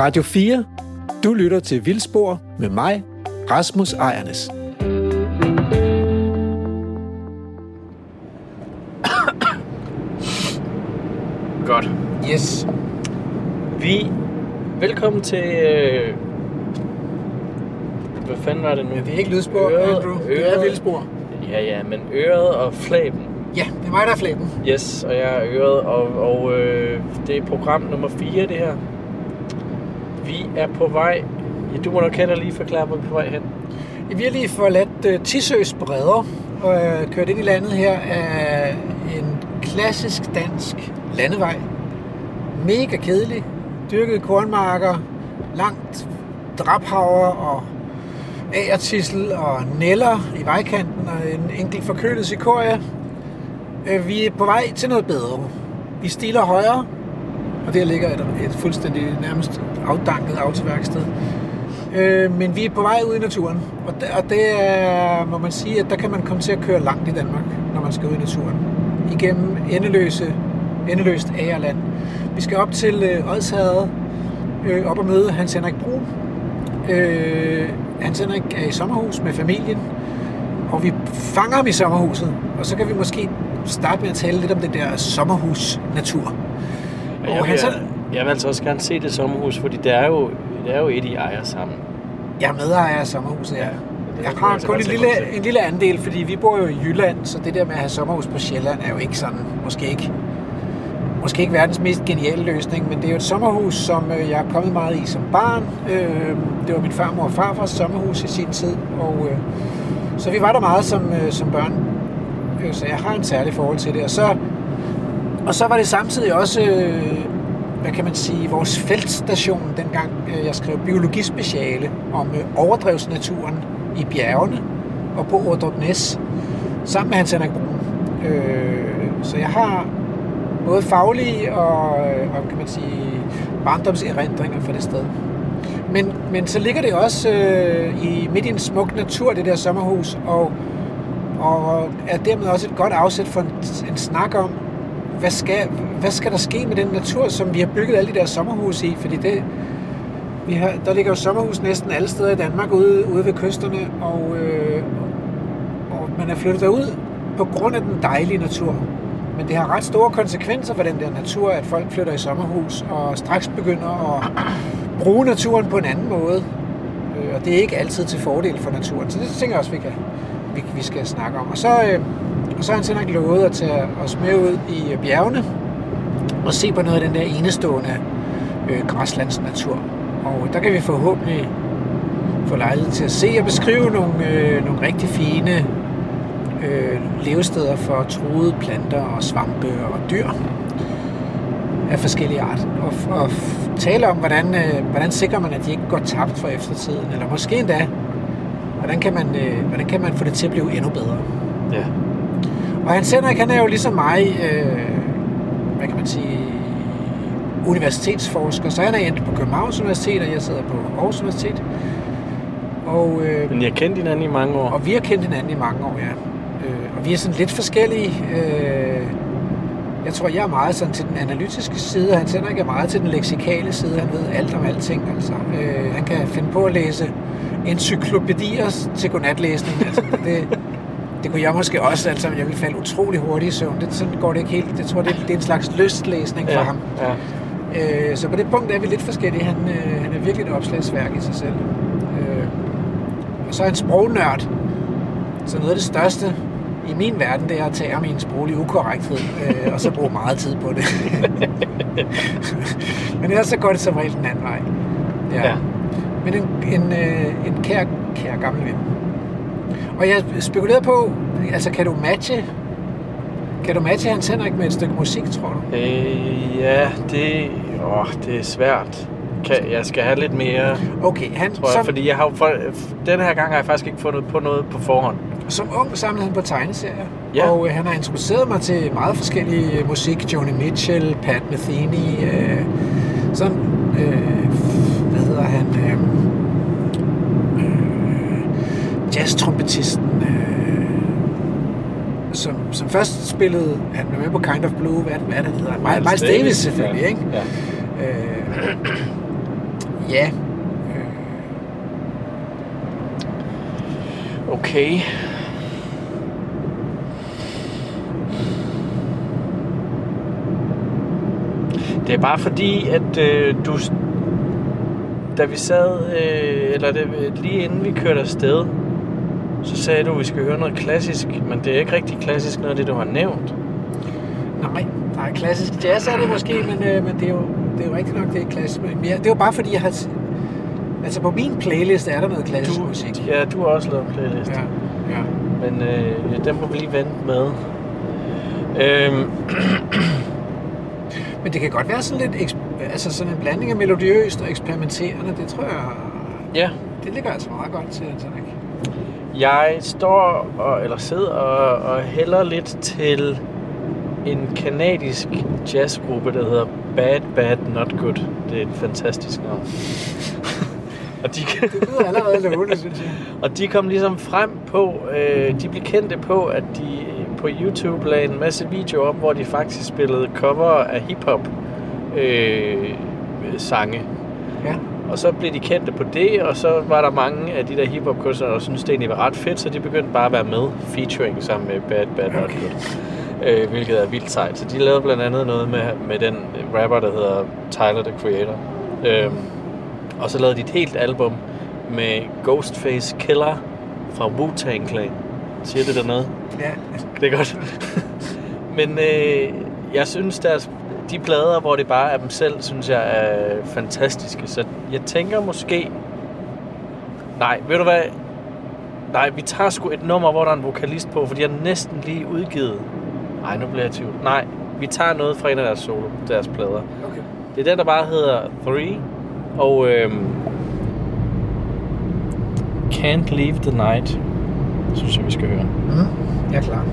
Radio 4. Du lytter til Vildspor med mig, Rasmus Ejernes. Godt. Yes. Vi... Velkommen til... Øh... Hvad fanden var det nu? Ja, det er ikke lydspor, Øret- Andrew. Det er øret. vildspor. Ja, ja, men øret og flæben. Ja, det er mig, der er flæben. Yes, og jeg er øret, og, og øh, det er program nummer 4, det her. Vi er på vej... Ja, du må nok heller lige forklare, hvor vi er på vej hen. Vi har lige forladt øh, uh, Tisøs bredder og uh, kørt ind i landet her af en klassisk dansk landevej. Mega kedelig. Dyrkede kornmarker, langt drabhavre og agertissel og neller i vejkanten og en enkelt forkølet sikoria. Uh, øh, vi er på vej til noget bedre. Vi stiller højre, og der ligger et, et fuldstændig nærmest afdanket autoværksted. Øh, men vi er på vej ud i naturen, og det, og det er, må man sige, at der kan man komme til at køre langt i Danmark, når man skal ud i naturen. Igennem endeløse, endeløst ægerland. Vi skal op til øh, Odsherred, øh, op og møde Hans Henrik Brun. Øh, Hans Henrik er i sommerhus med familien, og vi fanger ham i sommerhuset, og så kan vi måske starte med at tale lidt om det der sommerhus-natur. Og jeg, vil, så- jeg vil altså også gerne se det sommerhus, fordi det er jo, det er jo et, I ejer sammen. Jeg er medejer af sommerhuset, ja. Ja, Jeg kan jeg har altså kun en lille, en lille andel, fordi vi bor jo i Jylland, så det der med at have sommerhus på Sjælland er jo ikke sådan, måske ikke, måske ikke verdens mest geniale løsning, men det er jo et sommerhus, som øh, jeg er kommet meget i som barn. Øh, Det var min farmor og farfars sommerhus i sin tid, og øh, så vi var der meget som, som børn. Så jeg har en særlig forhold til det. Og så, og så var det samtidig også, øh, hvad kan man sige, vores feltstation, dengang øh, jeg skrev biologispeciale om øh, overdrevsnaturen i bjergene og på Ordrup Næs, sammen med Hans Henrik Brun. Øh, Så jeg har både faglige og, øh, og kan man sige, barndomserindringer fra det sted. Men, men så ligger det også øh, i midt i en smuk natur, det der sommerhus, og, og er dermed også et godt afsæt for en, en snak om, hvad skal, hvad skal der ske med den natur, som vi har bygget alle de der sommerhuse i? Fordi det, vi har, der ligger jo sommerhus næsten alle steder i Danmark ude, ude ved kysterne, og, øh, og man er flyttet derud på grund af den dejlige natur. Men det har ret store konsekvenser for den der natur, at folk flytter i sommerhus og straks begynder at bruge naturen på en anden måde. Øh, og det er ikke altid til fordel for naturen. Så det tænker jeg også, vi, kan, vi, vi skal snakke om. Og så, øh, og så har han simpelthen lovet at tage os med ud i øh, bjergene og se på noget af den der enestående øh, græslandsnatur. Og der kan vi forhåbentlig få lejlighed til at se og beskrive nogle, øh, nogle rigtig fine øh, levesteder for truede planter og svampe og dyr af forskellige art. Og, og tale om, hvordan, øh, hvordan sikrer man, at de ikke går tabt for eftertiden, eller måske endda, hvordan kan man, øh, hvordan kan man få det til at blive endnu bedre. Ja. Og Hans Henrik, han er jo ligesom mig, øh, hvad kan man sige, universitetsforsker, så han er endt på Københavns Universitet, og jeg sidder på Aarhus Universitet. Og, øh, Men jeg har kendt hinanden i mange år. og vi har kendt hinanden i mange år, ja. Øh, og vi er sådan lidt forskellige. Øh, jeg tror, jeg er meget sådan til den analytiske side, og Hans Henrik er meget til den leksikale side. Han ved alt om alting, altså. Øh, han kan finde på at læse encyklopædier til godnatlæsning. Altså, det, det kunne jeg måske også, altså jeg ville falde utrolig hurtigt i søvn. Det, sådan går det ikke helt. Jeg tror, det, det er en slags lystlæsning for ja. ham. Ja. Øh, så på det punkt er vi lidt forskellige. Han, øh, han er virkelig et opslagsværk i sig selv. Øh, og så er han sprognørd. Så noget af det største i min verden, det er at tage min sproglige ukorrekthed, øh, og så bruge meget tid på det. Men ellers så går det som regel den anden vej. Ja. Men en, en, øh, en kær, kær gammel ven. Og jeg spekulerede på, altså kan du matche, kan du matche Hans Henrik med et stykke musik, tror du? Øh, ja, det, åh, det er svært. Kan, jeg skal have lidt mere, Okay, han, tror jeg, som, fordi jeg har for, den her gang har jeg faktisk ikke fundet på noget på forhånd. Som ung samlede han på tegneserier, Ja. og øh, han har introduceret mig til meget forskellig øh, musik. Joni Mitchell, Pat Metheny, øh, sådan, øh, hvad hedder han, øh, jazztrompetisten, øh, som, som først spillede, han var med på Kind of Blue, hvad, hvad det, hedder? Miles, Miles Davis selvfølgelig, ikke? Ja. Øh, ja, øh, Okay. Det er bare fordi, at øh, du, da vi sad, øh, eller det, lige inden vi kørte afsted, så sagde du, at vi skal høre noget klassisk, men det er ikke rigtig klassisk noget af det, du har nævnt. nej, nej, klassisk jazz er det måske, men, øh, men det, er jo, det er jo rigtigt nok, det er ikke klassisk. Men jeg, det er jo bare fordi, jeg har... Altså på min playlist er der noget klassisk Du, musik. ja, du har også lavet en playlist. Ja, ja. Men øh, den må vi lige vente med. Øhm, Men det kan godt være sådan lidt, altså sådan en blanding af melodiøst og eksperimenterende. Det tror jeg, ja, det ligger altså meget godt til Antonik. Jeg står og, eller sidder og, og hælder lidt til en kanadisk jazzgruppe, der hedder Bad Bad Not Good. Det er et fantastisk navn. og, de, Det lyder allerede lovende, synes jeg. og de kom ligesom frem på, øh, de blev kendte på, at de på YouTube lagde en masse videoer op, hvor de faktisk spillede cover af hiphop øh, sange. Ja. Og så blev de kendte på det, og så var der mange af de der hiphop kunstnere, der syntes, det egentlig var ret fedt, så de begyndte bare at være med featuring sammen med Bad Bad Not Okay. Good. Øh, hvilket er vildt sejt. Så de lavede blandt andet noget med, med den rapper, der hedder Tyler, the Creator. Øhm, og så lavede de et helt album med Ghostface Killer fra Wu-Tang Clan. Siger det der noget? Ja, Det er godt. Men øh, jeg synes, deres, de plader, hvor det bare er dem selv, synes jeg er fantastiske. Så jeg tænker måske... Nej, ved du hvad? Nej, vi tager sgu et nummer, hvor der er en vokalist på, for de har næsten lige udgivet... Nej, nu bliver jeg tvivl. Nej, vi tager noget fra en af deres solo, deres plader. okay. Det er den, der bare hedder Three. Og øhm, Can't Leave the Night, synes jeg, vi skal høre. Mm, jeg er klar.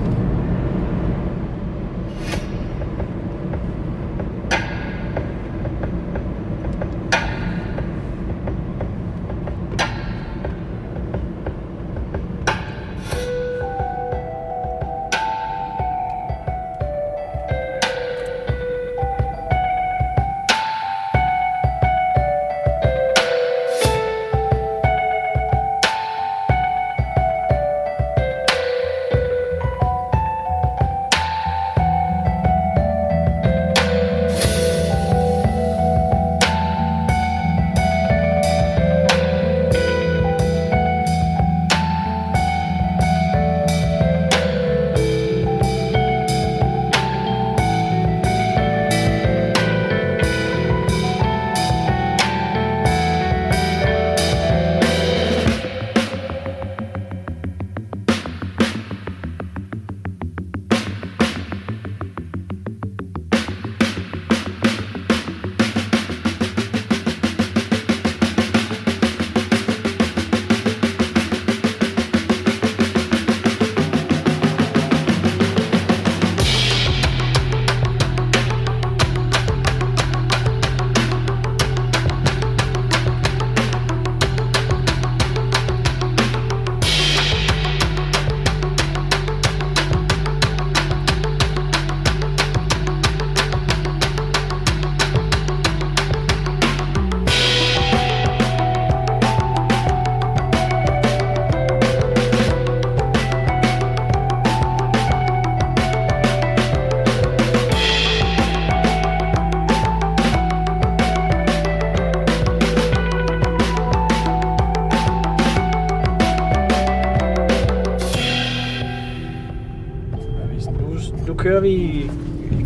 Kører vi...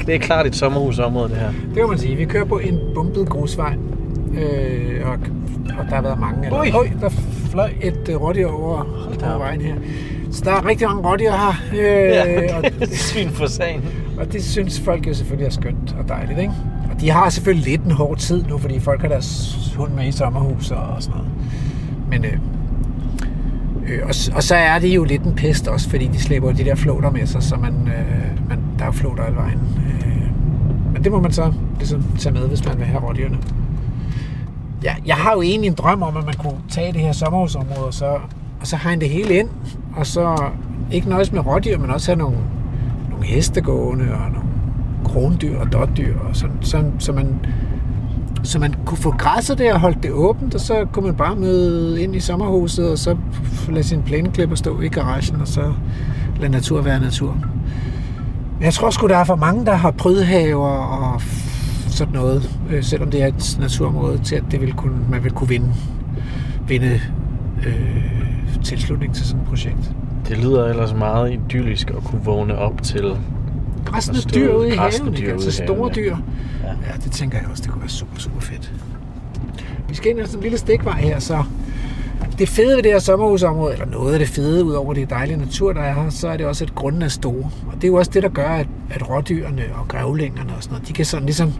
Det er klart et sommerhusområde, det her. Det kan man sige. Vi kører på en bumpet grusvej, øh, og, og der har været mange. Eller, Ui! Øj, der fløj et uh, rådyr over, op. vejen her. Så der er rigtig mange rådyr her, øh, Ja, og, det er svin for sagen. og det synes folk jo selvfølgelig er skønt og dejligt, ikke? Og de har selvfølgelig lidt en hård tid nu, fordi folk har deres hund med i sommerhus og sådan noget. Men, øh, øh, og, og så er det jo lidt en pest også, fordi de slæber de der flåter med sig, så man, øh, der er jo flåter alle vejen. Øh, men det må man så ligesom tage med, hvis man vil have rådyrene. Ja, jeg har jo egentlig en drøm om, at man kunne tage det her sommerhusområde, og så, og så hegne det hele ind, og så ikke nøjes med rådyr, men også have nogle, nogle hestegående og nogle krondyr og dotdyr, og sådan, så, så man så man kunne få græsset der og holde det åbent, og så kunne man bare møde ind i sommerhuset, og så lade sin plæneklipper stå i garagen, og så lade natur være natur. Jeg tror sgu, der er for mange, der har prydhaver og sådan noget, øh, selvom det er et naturområde, til at det vil kunne, man vil kunne vinde, vinde øh, tilslutning til sådan et projekt. Det lyder ellers meget idyllisk at kunne vågne op til Græsne dyr ude i haven, ikke? altså store dyr. Ja. Ja, det tænker jeg også, det kunne være super, super fedt. Vi skal ind ad sådan en lille stikvej her, så det fede ved det her sommerhusområde, eller noget af det fede, ud over det dejlige natur, der er her, så er det også, at grunden er store. Og det er jo også det, der gør, at, at rådyrene og grævlingerne og sådan noget, de kan sådan ligesom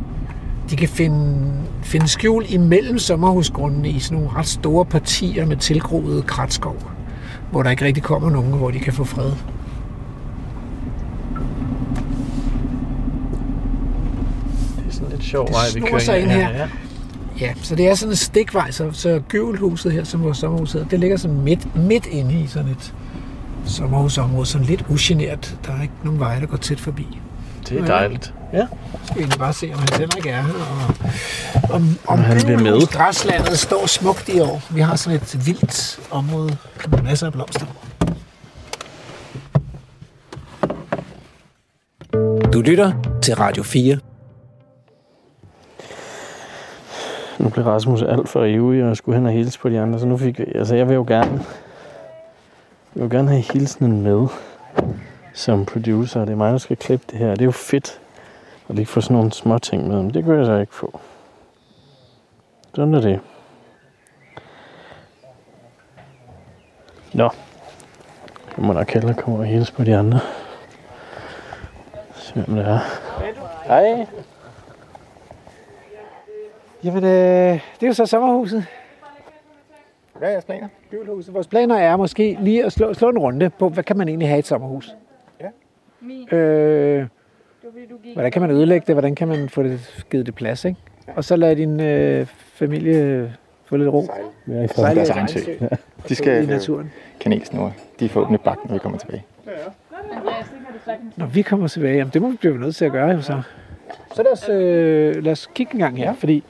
de kan finde, finde skjul imellem sommerhusgrundene i sådan nogle ret store partier med tilgroet kratskov, hvor der ikke rigtig kommer nogen, hvor de kan få fred. Det er sådan lidt sjov vej, vi kører ind her. Ja. Ja, så det er sådan en stikvej, så, så gyvelhuset her, som vores sommerhus hedder, det ligger sådan midt, midt inde i sådan et sommerhusområde, sådan lidt ugeneret. Der er ikke nogen veje, der går tæt forbi. Det er dejligt. Ja. Så skal vi bare se, om Hans Henrik er her, og om, om han vil med. Græslandet står smukt i år. Vi har sådan et vildt område med masser af blomster. Du lytter til Radio 4. Nu blev Rasmus alt for ivrig og skulle hen og hilse på de andre, så nu fik vi, altså jeg vil jo gerne, jeg vil gerne have hilsenen med som producer. Det er mig, der skal klippe det her. Det er jo fedt at lige få sådan nogle små ting med, men det kunne jeg så ikke få. Sådan er det. Nå. Jeg må nok hellere komme og hilse på de andre. Se hvem det er. Hej. Jamen, øh, det er jo så sommerhuset. Hvad er jeres planer? Gyvelhuset. Vores planer er måske lige at slå, slå en runde på, hvad kan man egentlig have i et sommerhus? Min. Øh, hvordan kan man ødelægge det? Hvordan kan man få det givet det plads? Ikke? Og så lade din øh, familie få lidt ro. Er deres egen sø. sø. og De skal i naturen. kanelsnore. De får åbne bakken, når vi kommer tilbage. Du sagtens. Når vi kommer tilbage, jamen det må vi blive nødt til at gøre jo så. Så lad os, øh, lad os kigge en gang her, Ja. fordi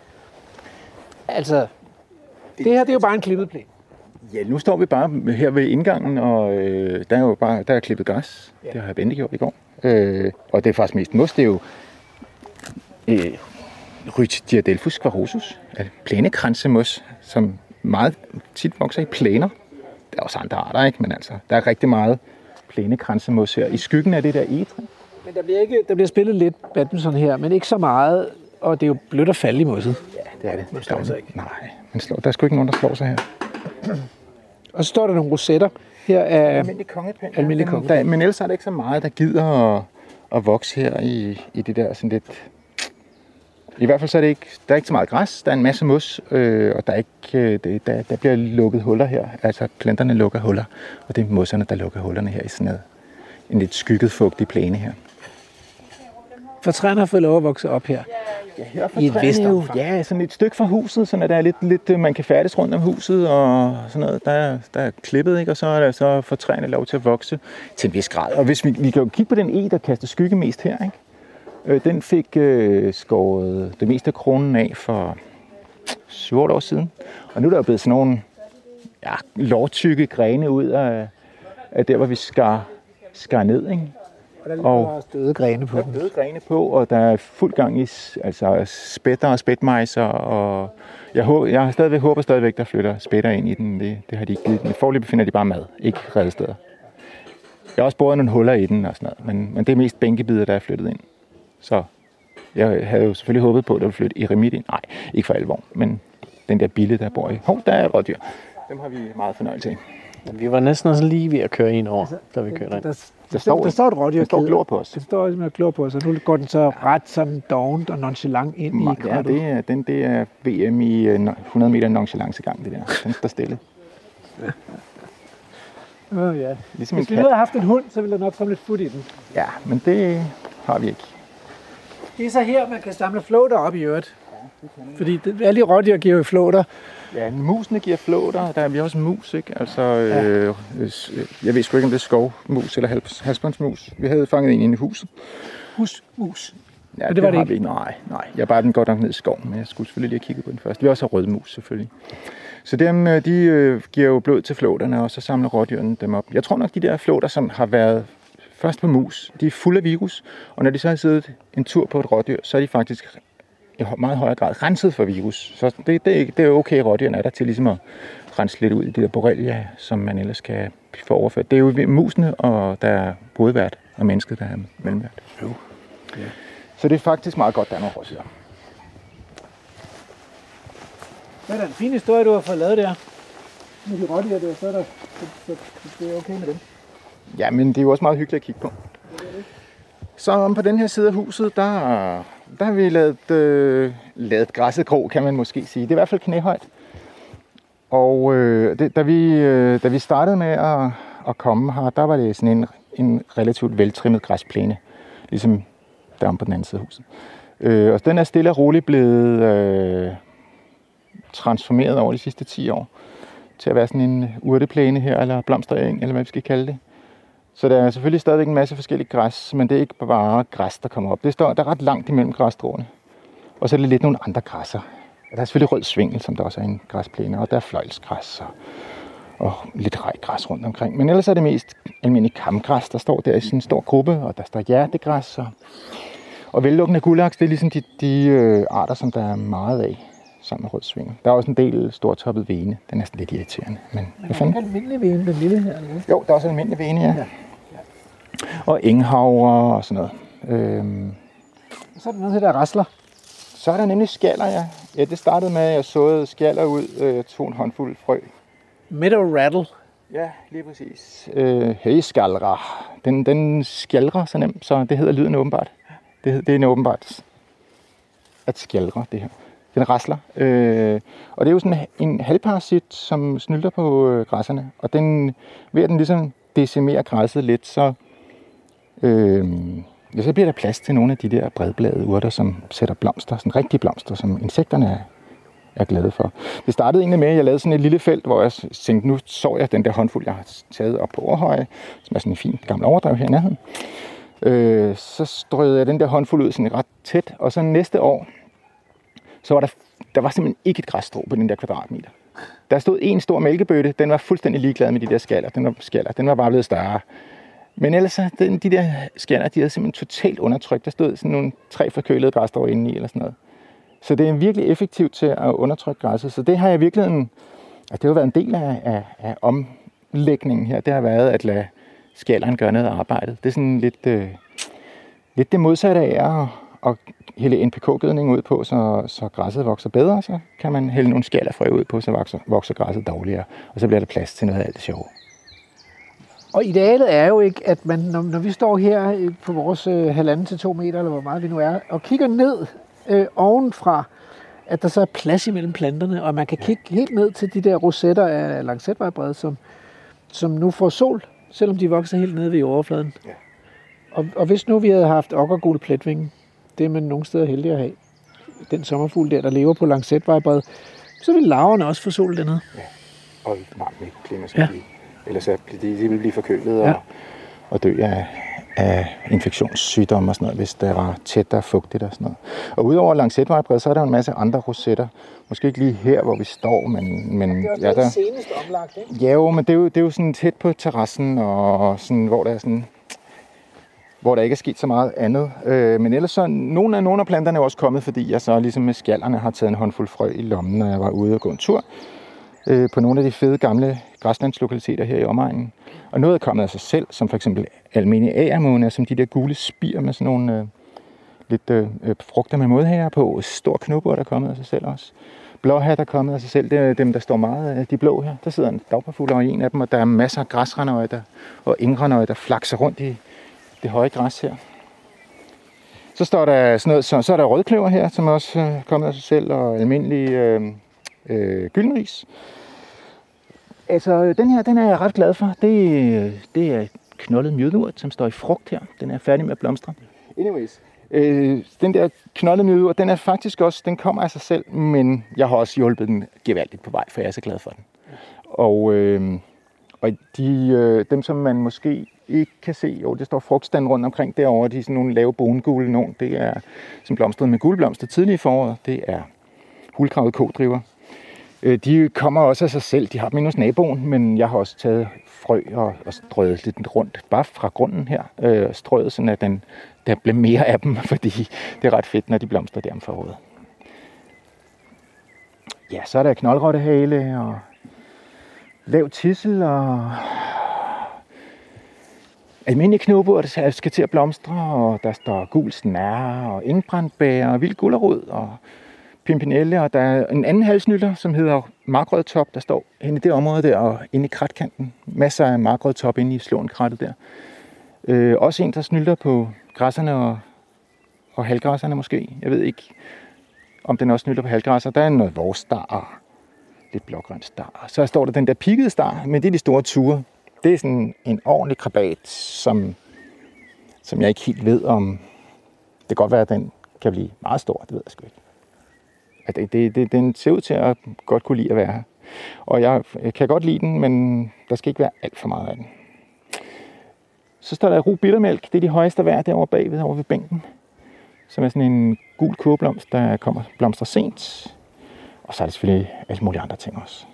altså, det her det er jo bare en klippet plæne. Ja, nu står vi bare her ved indgangen, og øh, der er jo bare der er klippet græs. Ja. Det har Bente gjort i går. Øh, og det er faktisk mest mos. Det er jo øh, Rhytiadelphus squarosus, altså plænekransemos, som meget tit vokser i plæner. Der er også andre arter, ikke? Men altså, der er rigtig meget plænekransemos her. I skyggen af det der egetræ. Men der bliver, ikke, der bliver spillet lidt badminton her, men ikke så meget, og det er jo blødt at falde i mosset. Ja, det er det. Man slår sig ikke. Nej, man slår, der er sgu ikke nogen, der slår sig her. Og så står der nogle rosetter. Her er Almindelig kongepind. Almindelig Den- kongepind. Der, men ellers er der ikke så meget, der gider at, at vokse her i, i det der sådan lidt... I hvert fald så er det ikke, der er ikke så meget græs, der er en masse mos, øh, og der, er ikke, øh, det, der, der bliver lukket huller her. Altså planterne lukker huller, og det er mosserne, der lukker hullerne her i sådan noget, en lidt skygget, fugtig plæne her. For træerne har fået lov at vokse op her. Ja, her I et vist omfang. Ja, sådan et stykke fra huset, så der er lidt, lidt, øh, man kan færdes rundt om huset og sådan noget. Der, er- der er klippet, ikke? og så er der så for træerne lov til at vokse til en vis grad. Og hvis vi, vi kan jo kigge på den e, der kaster skygge mest her, ikke? Øh, den fik øh, skåret det meste af kronen af for 7 år siden. Og nu er der jo blevet sådan nogle ja, lovtykke grene ud af, af der, hvor vi skar, skar ned. Ikke? Og der ligger Og- også døde grene på Der er den. bløde grene på, og der er fuld gang i altså spætter og spætmejser, og jeg, håber, jeg har stadigvæk, håber stadigvæk, der flytter spætter ind i den. Det, det har de ikke givet den. Forløbig finder de bare mad, ikke redesteder. Jeg har også boret nogle huller i den og sådan noget, men, men det er mest bænkebider, der er flyttet ind. Så jeg havde jo selvfølgelig håbet på, at der ville flytte eremit ind. Nej, ikke for alvor, men den der bille, der bor i. Hov, der er et rådyr. Dem har vi meget fornøjelse af. Vi var næsten også lige ved at køre en over, da vi kørte ind. Der, Der står, der står et rådyr. der står glor på os. Det står at glor på os, og nu går den så ret sådan dovent og nonchalant ind i Ja, krattet. det er, den, det er VM i øh, 100 meter nonchalancegang, det der. Den står stille. Oh, ja. Ligesom Hvis vi nu havde haft en hund, så ville der nok komme lidt fod i den. Ja, men det har vi ikke. Det er så her, man kan samle flåter op i øvrigt. Fordi det, alle de rådyr giver jo flåter. Ja, musene giver flåter. Der er vi også mus, ikke? Altså, øh, øh, jeg ved sgu ikke, om det er skovmus eller hals- halsbåndsmus. Vi havde fanget en inde i huset. Hus, mus. Ja, Men det var det ikke. vi. Nej, nej. Jeg bare den godt nok ned i skoven, men jeg skulle selvfølgelig lige have kigget på den først. Vi har også rødmus, selvfølgelig. Så dem, øh, de øh, giver jo blod til flåterne, og så samler rådyrene dem op. Jeg tror nok, de der flåter, som har været først på mus, de er fulde af virus, og når de så har siddet en tur på et rådyr, så er de faktisk i meget højere grad renset for virus. Så det, det, er det er okay, at rådyrene er der til ligesom at rense lidt ud i det der borrelia, som man ellers kan få overført. Det er jo musene, og der er hovedvært, og mennesket, der er mellemvært. Jo. Så det er faktisk meget godt, der er nogle rådyr. Det er da en fin historie, du har fået lavet der. Med de rådyr der, så er der, så, så det er okay med dem. Ja, men det er jo også meget hyggeligt at kigge på. Så om på den her side af huset, der, der har vi lavet, øh, lavet græsset grå, kan man måske sige. Det er i hvert fald knæhøjt. Og øh, det, da, vi, øh, da vi startede med at, at komme her, der var det sådan en, en relativt veltrimmet græsplæne, ligesom der om på den anden side af huset. Øh, og den er stille og roligt blevet øh, transformeret over de sidste 10 år til at være sådan en urteplæne her, eller blomstereng, eller hvad vi skal kalde det. Så der er selvfølgelig stadigvæk en masse forskellige græs, men det er ikke bare græs, der kommer op. Det står, der er ret langt imellem græsstråene. Og så er det lidt nogle andre græsser. Der er selvfølgelig rød svingel, som der også er en græsplæne, og der er fløjlsgræs og, og lidt rejgræs rundt omkring. Men ellers er det mest almindelig kamgræs, der står der i sådan en stor gruppe, og der står hjertegræs. Og, og vellukkende guldaks, det er ligesom de, de øh, arter, som der er meget af sammen med rød svingel. Der er også en del stortoppet vene. Den er sådan lidt irriterende. Men hvad fanden? almindelig vene, den lille her. Eller? Jo, der er også almindelig vene, ja. Og enghavre og sådan noget. Øhm, Så er der noget til, der rasler. så er der nemlig skaller, ja. Ja, det startede med, at jeg såede skaller ud. Øh, Jeg tog en håndfuld frø. Meadow rattle. Ja, lige præcis. Øh, hey, skaldra. Den, den skaldrer så nemt, så det hedder lyden åbenbart. Det, det er en åbenbart at skaldre, det her. Den rasler. Øh, og det er jo sådan en halvparasit, som snylter på øh, græsserne. Og den, ved at den ligesom decimerer græsset lidt, så, øh, ja, så bliver der plads til nogle af de der bredbladede urter, som sætter blomster, sådan rigtige blomster, som insekterne er, er glade for. Det startede egentlig med, at jeg lavede sådan et lille felt, hvor jeg tænkte, nu så jeg den der håndfuld, jeg har taget op på overhøje, som er sådan en fin gammel overdrev her i nærheden. Øh, så strøede jeg den der håndfuld ud sådan ret tæt, og så næste år, så var der, der var simpelthen ikke et græsstrå på den der kvadratmeter. Der stod en stor mælkebøtte, den var fuldstændig ligeglad med de der skaller. Den var, skaller. Den var bare blevet større. Men ellers, så, den, de der skaller, de havde simpelthen totalt undertrykt. Der stod sådan nogle tre forkølede græsstrå inde i, eller sådan noget. Så det er virkelig effektivt til at undertrykke græsset. Så det har jeg virkelig en, altså det har været en del af, af, af omlægningen her. Det har været at lade skalleren gøre noget af arbejdet. Det er sådan lidt, øh, lidt det modsatte af at, at hælde NPK-gødning ud på, så, så græsset vokser bedre. Så kan man hælde nogle skallerfrø ud på, så vokser, vokser græsset dårligere. Og så bliver der plads til noget af alt det sjove. Og idealet er jo ikke, at man, når, når vi står her øh, på vores øh, halvanden til to meter, eller hvor meget vi nu er, og kigger ned øh, ovenfra, at der så er plads imellem planterne, og man kan kigge helt ned til de der rosetter af lancetvejerbred, som, som nu får sol, selvom de vokser helt nede ved overfladen. Ja. Og, og hvis nu vi havde haft okkergul pletvinge, det er man nogle steder heldig at have, den sommerfugl der, der lever på lancetvejerbred, så vil larverne også få sol dernede. Og et varmt mikroklima skal Ja. ja. Ellers så bliver de, de vil blive forkølet og, Ja. og dø af, af infektionssygdomme og sådan noget, hvis der var tæt og fugtigt og sådan noget. Og udover lancetvejerbred, så er der en masse andre rosetter. Måske ikke lige her, hvor vi står, men, men ja, der, senest omlagt, ikke? Ja, jo, men det er jo, det er jo sådan tæt på terrassen, og sådan, hvor der er sådan hvor der ikke er sket så meget andet. Øh, men ellers så, nogle af, nogle af planterne er også kommet, fordi jeg så ligesom med skallerne har taget en håndfuld frø i lommen, når jeg var ude og gå en tur øh, på nogle af de fede gamle græslandslokaliteter her i omegnen. Og noget er kommet af sig selv, som for eksempel almindelige agermåne, som de der gule spir med sådan nogle øh, lidt øh, øh frugter med modhager på. Stor knubber, der er kommet af sig selv også. Blåhat er kommet af sig selv. Det er dem, der står meget af de blå her. Der sidder en dagparfugl i en af dem, og der er masser af græsrenøjder og ingrenøjder, der flakser rundt i det høje græs her. Så står der sådan noget, så, så er der rødkløver her, som også er kommet af sig selv, og almindelig øh, øh, gyldenris. Altså, den her, den er jeg ret glad for. Det, det er knoldet mjødurt, som står i frugt her. Den er færdig med at blomstre. Anyways. Øh, den der knoldede mjødurt, den er faktisk også, den kommer af sig selv, men jeg har også hjulpet den gevaldigt på vej, for jeg er så glad for den. Og, øh, og de, øh, dem, som man måske ikke kan se, jo, det står frugtstand rundt omkring derovre, de er sådan nogle lave bongule nogen. Det er som blomstret med gulblomster tidlige i foråret. Det er hulkravet kodriver. Øh, de kommer også af sig selv. De har dem hos naboen, men jeg har også taget frø og, og strøget lidt rundt, bare fra grunden her. Øh, strøget, sådan at den, der bliver mere af dem, fordi det er ret fedt, når de blomstrer der om foråret. Ja, så er der knoldrottehale og lav tissel og almindelige knobur, der skal til at blomstre, og der står gul snær og indbrændbær og vild gulerod og pimpinelle, og der er en anden halsnytter, som hedder markrødtop, der står inde i det område der, og inde i kratkanten. Masser af markrødtop inde i slåenkrattet der. Øh, også en, der snylter på græsserne og, og halvgræsserne måske. Jeg ved ikke, om den også snylter på halvgræsser. Der er noget vorstar, lidt blågrøn star. Så står der den der pikkede star, men det er de store ture. Det er sådan en ordentlig krabat, som, som jeg ikke helt ved, om det kan godt være, at den kan blive meget stor. Det ved jeg sgu ikke at det, det, det, den ser ud til at godt kunne lide at være her. Og jeg kan godt lide den, men der skal ikke være alt for meget af den. Så står der ru bittermælk. Det er de højeste værd derovre bagved, over ved bænken. Som er sådan en gul kurblomst, der kommer blomster sent. Og så er der selvfølgelig alle mulige andre ting også.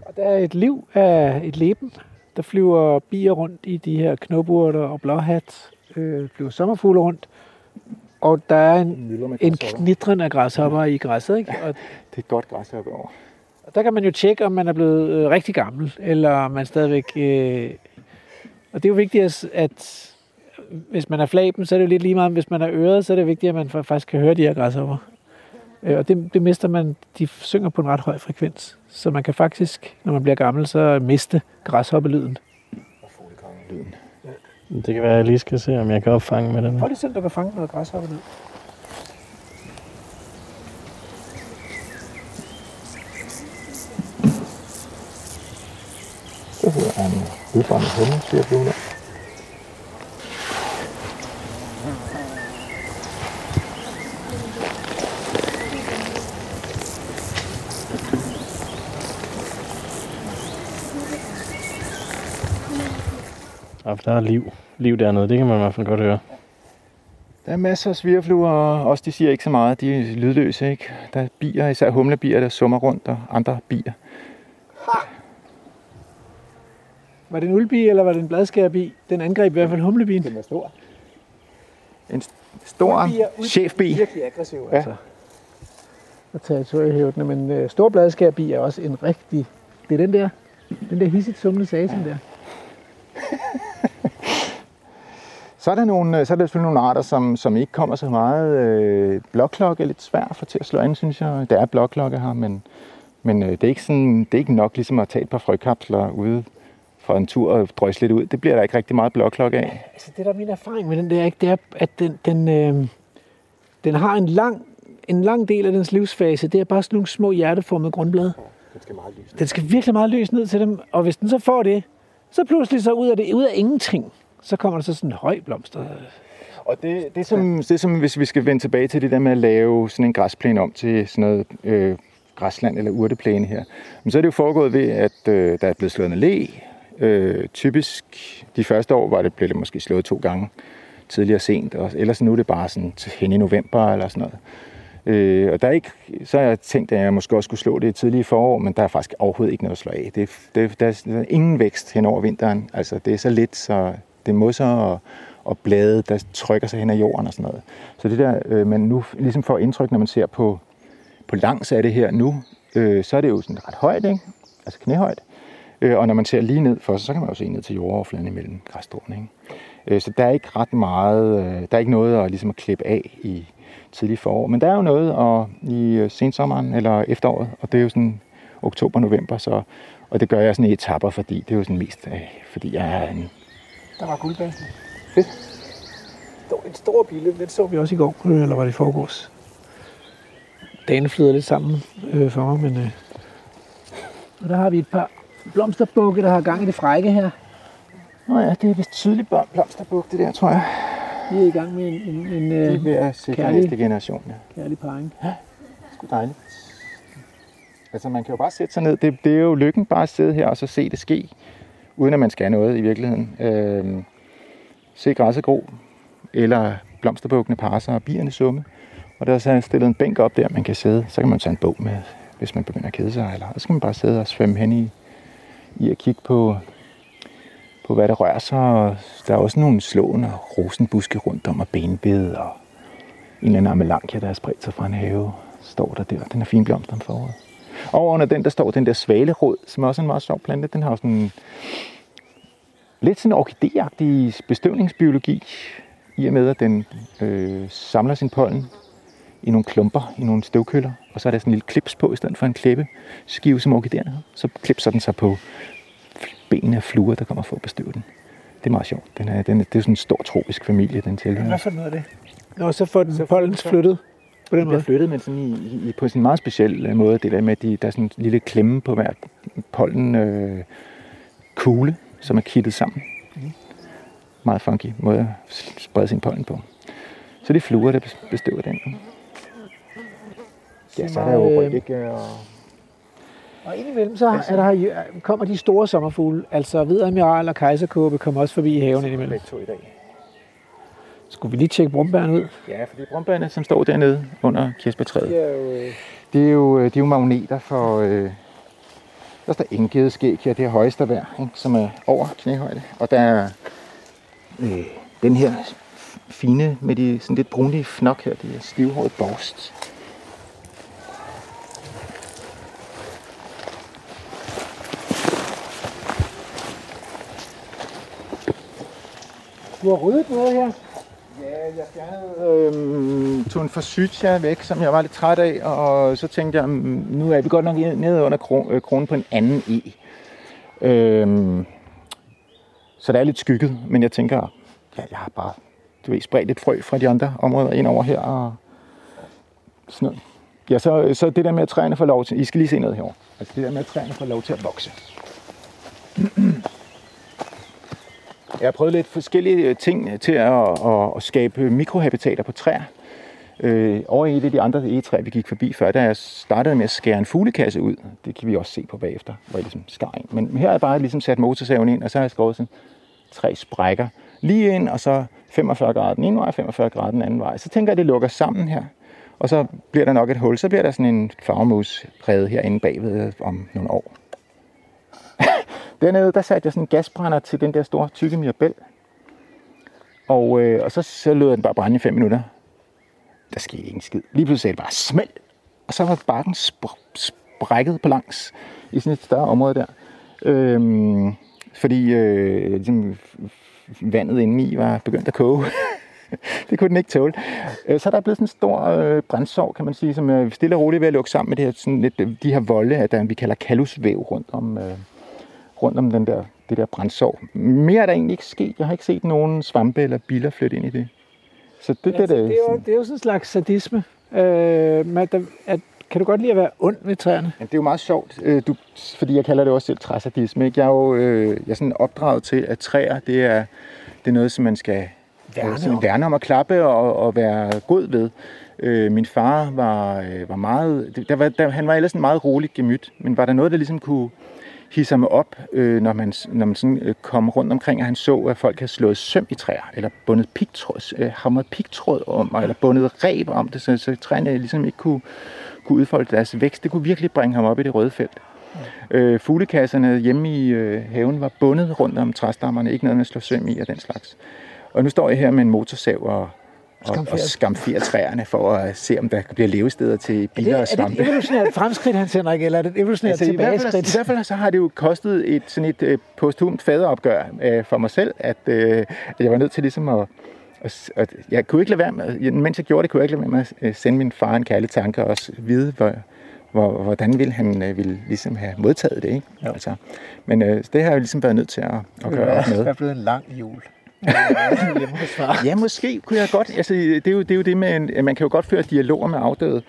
Og der er et liv af et leben. Der flyver bier rundt i de her knoburter og blåhat. Øh, flyver sommerfugle rundt. Og der er en, en knitren af græshopper i græsset, ikke? Og det er et godt græshopper over. Og der kan man jo tjekke, om man er blevet øh, rigtig gammel, eller om man stadigvæk... Øh, og det er jo vigtigt, at, at hvis man er flaben, så er det jo lidt lige meget, hvis man er øret, så er det vigtigt, at man faktisk kan høre de her græshopper. Øh, og det, det mister man, de synger på en ret høj frekvens. Så man kan faktisk, når man bliver gammel, så miste græshoppelyden. Og lyden. Det kan være, at jeg lige skal se, om jeg kan opfange med den. Prøv lige selv, du kan fange noget græshoppe ned. Det hedder en udbrændt himmel, siger Blue Der er liv. Liv dernede, det kan man i hvert fald godt høre. Der er masser af svirfluer, og også de siger ikke så meget. De er lydløse, ikke? Der er bier, især humlebier, der summer rundt, og andre bier. Ha! Var det en uldbi, eller var det en bladskærbi? Den angreb i hvert fald humlebien. Den var stor. En stor chefbi. Virkelig aggressiv, ja. altså. Og territoriehævdende, men uh, stor bladskærbi er også en rigtig... Det er den der, den der hissigt sumle sasen der. Så er der, nogle, så er der selvfølgelig nogle arter, som, som ikke kommer så meget. Øh, blokklokke er lidt svært få til at slå an, synes jeg. Der er blokklokke her, men, men øh, det, er ikke sådan, det er ikke nok ligesom at tage et par frøkapsler ude for en tur og drøse lidt ud. Det bliver der ikke rigtig meget blokklokke af. Altså, det der er min erfaring med den der, ikke, det er, at den, den, øh, den har en lang, en lang del af dens livsfase. Det er bare sådan nogle små hjerteformede grundblade. Den skal meget lys. Den skal virkelig meget lys ned til dem, og hvis den så får det, så pludselig så ud af, det, ud af ingenting, så kommer der så sådan en høj blomster. Og det, det, er som, det er som, hvis vi skal vende tilbage til det der med at lave sådan en græsplæne om til sådan noget øh, græsland eller urteplæne her. Men så er det jo foregået ved, at øh, der er blevet slået en læ. Øh, typisk de første år var det, blev det måske slået to gange tidligere sent, og ellers nu er det bare sådan hen i november eller sådan noget. Øh, og der er ikke, så har jeg tænkt, at jeg måske også skulle slå det i tidlige forår, men der er faktisk overhovedet ikke noget at slå af. Det, det, der, er, ingen vækst hen over vinteren. Altså, det er så lidt, så det er mosser og, og blade, der trykker sig hen ad jorden og sådan noget. Så det der, øh, man nu ligesom får indtryk, når man ser på, på langs af det her nu, øh, så er det jo sådan ret højt, ikke? altså knæhøjt. Øh, og når man ser lige ned for, så kan man jo se ned til jordoverfladen imellem græsstråene. Ikke? Øh, så der er ikke ret meget, øh, der er ikke noget at, ligesom at klippe af i, tidlig forår. Men der er jo noget og i øh, sensommeren eller efteråret, og det er jo sådan oktober-november, så, og det gør jeg sådan i etapper, fordi det er jo sådan mest, øh, fordi jeg er en... Der var guldbasen. Fedt. En stor bille, den så vi også i går, eller var det i forgårs? Dagen flyder lidt sammen øh, for mig, men... Øh, og der har vi et par blomsterbukke, der har gang i det frække her. Nå ja, det er vist tydeligt blomsterbukke, det der, tror jeg. Vi er i gang med en, en, en det er ved at sikre kærlig, næste generation, ja. Kærlig parring. Ja, sgu dejligt. Altså man kan jo bare sætte sig ned. Det, det er jo lykken bare at sidde her og så se det ske. uden at man skal noget i virkeligheden. Øh, se græsset gro, eller blomsterbukkene passer og bierne summe. Og der er så stillet en bænk op der, man kan sidde. Så kan man tage en bog med, hvis man begynder at kede sig. Eller så kan man bare sidde og svømme hen i, i at kigge på, på, hvad der rører sig. Og der er også nogle slående rosenbuske rundt om og benbed og en eller anden amelankia, der har spredt sig fra en have, står der der. Den er fin blomst om foråret. Og under den, der står den der svalerod, som er også en meget sjov plante. Den har sådan en lidt sådan orkideagtig bestøvningsbiologi, i og med, at den øh, samler sin pollen i nogle klumper, i nogle støvkøller, og så er der sådan en lille klips på, i stedet for en klippe skive, som orkidéerne har. Så klipser den sig på benene af fluer, der kommer for at bestøve den. Det er meget sjovt. Den er, den er, det er sådan en stor tropisk familie, den tilhører. Hvad for noget af det? Nå, så får den så pollens flyttet på den Den bliver måde. flyttet, men sådan i, i, på sådan en meget speciel øh, måde. Det der med, at de, der er sådan en lille klemme på hver pollen øh, kugle, som er kittet sammen. Meget funky måde at sprede sin pollen på. Så det er fluer, der bestøver den. Ja, så er der jo mig, øh, og... Og indimellem så er der, kommer de store sommerfugle, altså hvidadmiral og kejserkåbe, kommer også forbi i haven indimellem. Begge to i dag. Skulle vi lige tjekke brumbærene ud? Ja, fordi brumbærne, som står dernede under kirsebærtræet, Det er jo, øh, det er jo, det er jo magneter for... Øh, der står engedeskæg her, det er højeste værd, ikke, som er over knæhøjde. Og der er øh, den her fine med de sådan lidt brunlige fnok her, det er stivhåret borst. Du har ryddet noget her. Ja, jeg fjernede øhm, tog en forsytia væk, som jeg var lidt træt af, og så tænkte jeg, mm, nu er vi godt nok nede under øh, kronen på en anden E. Øhm, så det er lidt skygget, men jeg tænker, ja, jeg har bare du ved, spredt lidt frø fra de andre områder ind over her, og sådan noget. Ja, så, så det der med, at træerne får lov til, I skal lige se noget herovre. Altså det der med, at træerne får lov til at vokse. Jeg har prøvet lidt forskellige øh, ting øh, til at, at, at skabe mikrohabitater på træer. Øh, over i et af de andre egetræer, vi gik forbi før, der jeg startede med at skære en fuglekasse ud. Det kan vi også se på bagefter, hvor jeg ligesom skar ind. Men her har jeg bare ligesom sat motorsaven ind, og så har jeg skåret sådan tre sprækker lige ind, og så 45 grader den ene vej, 45 grader den anden vej. Så tænker jeg, at det lukker sammen her. Og så bliver der nok et hul, så bliver der sådan en farvemus herinde bagved øh, om nogle år. Dernede, der satte jeg sådan en gasbrænder til den der store tykke mirabel. Og, øh, og så, så lød den bare brænde i 5 minutter. Der skete ingen skid. Lige pludselig sagde det bare smæld. Og så var bakken sp- sprækket på langs i sådan et større område der. Øhm, fordi øh, ligesom, vandet indeni var begyndt at koge. det kunne den ikke tåle. Øh, Så er der blevet sådan en stor øh, brændsår, kan man sige, som er stille og roligt ved at lukke sammen med det her, sådan lidt, de her volde, at der, vi kalder kalusvæv rundt om, øh, rundt om den der, det der brændsår. Mere er der egentlig ikke sket. Jeg har ikke set nogen svampe eller biller flytte ind i det. Så det, Altså, det, det, er jo, det er jo sådan en slags sadisme. Øh, man, der, at, kan du godt lide at være ond ved træerne? Ja, det er jo meget sjovt, øh, du, fordi jeg kalder det også selv træsadisme. Ikke? Jeg er jo øh, jeg er sådan opdraget til, at træer, det er, det er noget, som man skal Værne øh, sådan om. værne om at klappe og, og være god ved. Øh, min far var, øh, var meget, der var, der, han var ellers en meget rolig gemyt, men var der noget, der ligesom kunne hisser mig op, øh, når man, når man sådan, øh, kom rundt omkring, og han så, at folk havde slået søm i træer, eller bundet pigtråd, øh, hamret pigtråd om, eller bundet reb om det, så, så træerne ligesom ikke kunne, kunne udfolde deres vækst. Det kunne virkelig bringe ham op i det røde felt. Øh, fuglekasserne hjemme i øh, haven var bundet rundt om træstammerne, ikke noget med at slå søm i og den slags. Og nu står jeg her med en motorsav og, og, og skamferer træerne for at se, om der bliver levesteder til Er biler og er det svampe. et evolutionært fremskridt, Hans Henrik, eller er det et evolutionært Altså, i, hvert fald, tilbageskridt? I hvert fald så har det jo kostet et, sådan et øh, posthumt faderopgør øh, for mig selv, at, øh, at jeg var nødt til ligesom at, at, at jeg kunne ikke lade være med, mens jeg gjorde det, kunne jeg ikke lade være med at øh, sende min far en kærlig tanke og også vide, hvor, hvor, hvordan ville han øh, ville ligesom have modtaget det. Ikke? Altså, men øh, det har jeg ligesom været nødt til at, at gøre op med. Det er blevet en lang jul. Ja, måske kunne jeg godt. Altså, det, er jo, det er jo det med, at man kan jo godt føre dialoger med afdøde,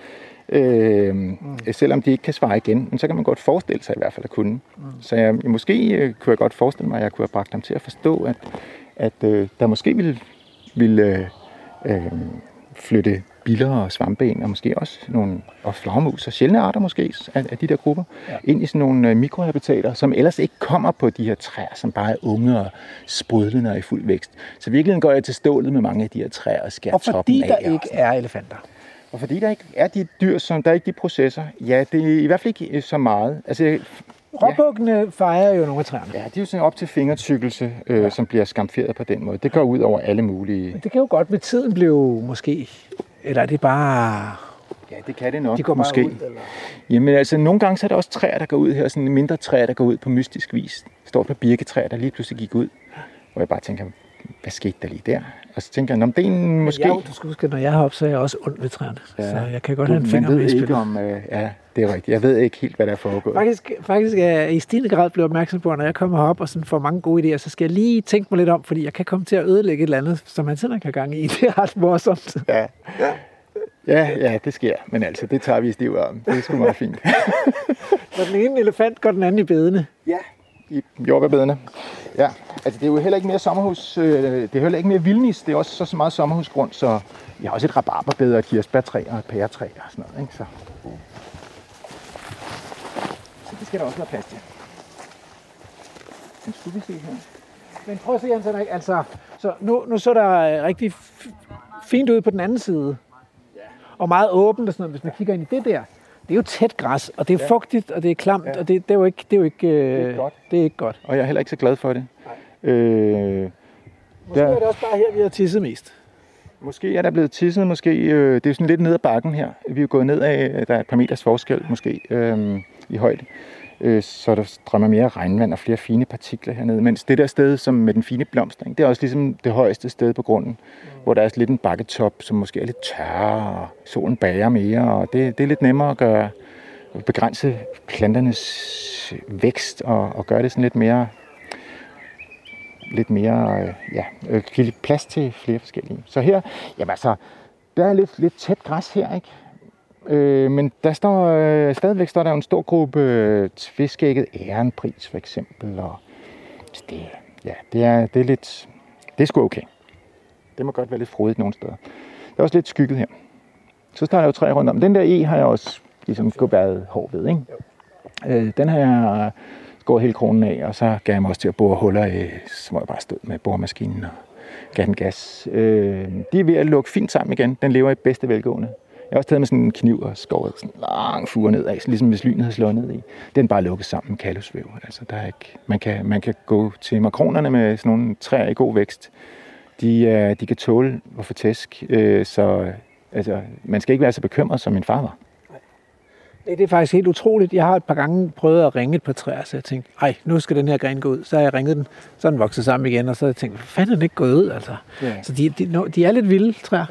øh, mm. selvom de ikke kan svare igen. Men så kan man godt forestille sig i hvert fald at kunne. Mm. Så jeg, måske øh, kunne jeg godt forestille mig, at jeg kunne have bragt dem til at forstå, at, at øh, der måske ville, ville øh, øh, flytte biller og svampeæn, og måske også nogle og flagermus og sjældne arter måske af, af de der grupper, ja. ind i sådan nogle øh, mikrohabitater, som ellers ikke kommer på de her træer, som bare er unge og sprudlende og i fuld vækst. Så virkelig går jeg til stålet med mange af de her træer og skærer Og fordi toppen af. der ikke er elefanter. Og fordi der ikke er de dyr, som der er ikke de processer, ja, det er i hvert fald ikke øh, så meget. Altså, Råbukkene fejrer jo nogle af træerne. ja, det er jo sådan op til fingertykkelse, øh, ja. som bliver skamferet på den måde. Det går ud over alle mulige... Men det kan jo godt med tiden blive måske... Eller er det bare... Ja, det kan det nok, De går måske. ud, eller? Jamen altså, nogle gange så er der også træer, der går ud her, sådan mindre træer, der går ud på mystisk vis. Der står par birketræer, der lige pludselig gik ud. Hvor jeg bare tænker, hvad skete der lige der? Og så tænker jeg, om det er en måske... Ja, du skal huske, når jeg har op, så er jeg også ondt ved træerne. Ja. Så jeg kan godt Du- have en finger med i ved ikke spillet. om... Øh, ja, det er rigtigt. Jeg ved ikke helt, hvad der er foregået. Faktisk, faktisk er jeg i stigende grad blevet opmærksom på, at når jeg kommer herop og sådan får mange gode idéer, så skal jeg lige tænke mig lidt om, fordi jeg kan komme til at ødelægge et eller andet, som man selv ikke har gang i. Det er ret morsomt. Ja. Ja, ja, det sker. Men altså, det tager vi i stiv om. Det er sgu meget fint. Når den ene elefant går den anden i bedene. Ja, i jordbærbedene. Ja, altså det er jo heller ikke mere sommerhus, øh, det er heller ikke mere vildnis, det er også så, så meget sommerhusgrund, så vi har også et rabarberbed og kirsebærtræ og et pæretræ og sådan noget, ikke? Så. Det skal der også være plads til. Men skulle vi se her? Men prøv at se, Jens Henrik, altså, så nu, nu så der øh, rigtig fint ud på den anden side. Og meget åbent og sådan noget, hvis man kigger ind i det der. Det er jo tæt græs, og det er ja. fugtigt, og det er klamt, ja. og det, det er jo ikke, det er jo ikke, øh, ikke godt. Det er ikke godt. Og jeg er heller ikke så glad for det. Øh, Måske Der- er det også bare her, vi har tisset mest. Måske er der blevet tisset, måske. Øh, det er sådan lidt ned ad bakken her. Vi er gået ned af, der er et par meters forskel måske øh, i højde. Øh, så der strømmer mere regnvand og flere fine partikler hernede. Mens det der sted, som med den fine blomstring, det er også ligesom det højeste sted på grunden, mm. hvor der er lidt en bakketop, som måske er lidt tørre, og solen bager mere, og det, det er lidt nemmere at gøre, at begrænse planternes vækst og, og gøre det sådan lidt mere lidt mere, øh, ja, øh, give lidt plads til flere forskellige. Så her, jamen altså, der er lidt, lidt tæt græs her, ikke? Øh, men der står, øh, stadigvæk står der en stor gruppe øh, tviskægget ærenpris, for eksempel, og altså, det, ja, det er, det er lidt, det er sgu okay. Det må godt være lidt frodigt nogle steder. Der er også lidt skygget her. Så står der jo træer rundt om. Den der E har jeg også ligesom været hård ved, ikke? Øh, den har jeg skåret hele kronen af, og så gav jeg mig også til at bore huller i, så må jeg bare stå med boremaskinen og gav den gas. Øh, de er ved at lukke fint sammen igen. Den lever i bedste velgående. Jeg har også taget med sådan en kniv og skåret sådan en lang fure ned af, ligesom hvis lynet havde slået ned i. Den bare lukket sammen med kalusvæv. Altså, der er ikke, man, kan, man kan gå til makronerne med sådan nogle træer i god vækst. De, øh, de kan tåle at få tæsk, øh, så altså, man skal ikke være så bekymret, som min far var. Det, det er faktisk helt utroligt. Jeg har et par gange prøvet at ringe et par træer, så jeg tænkte, ej, nu skal den her gren gå ud. Så har jeg ringet den, så er den vokset sammen igen, og så har jeg tænkt, hvad fanden er den ikke gået ud, altså. Ja. Så de, de, no, de er lidt vilde træer.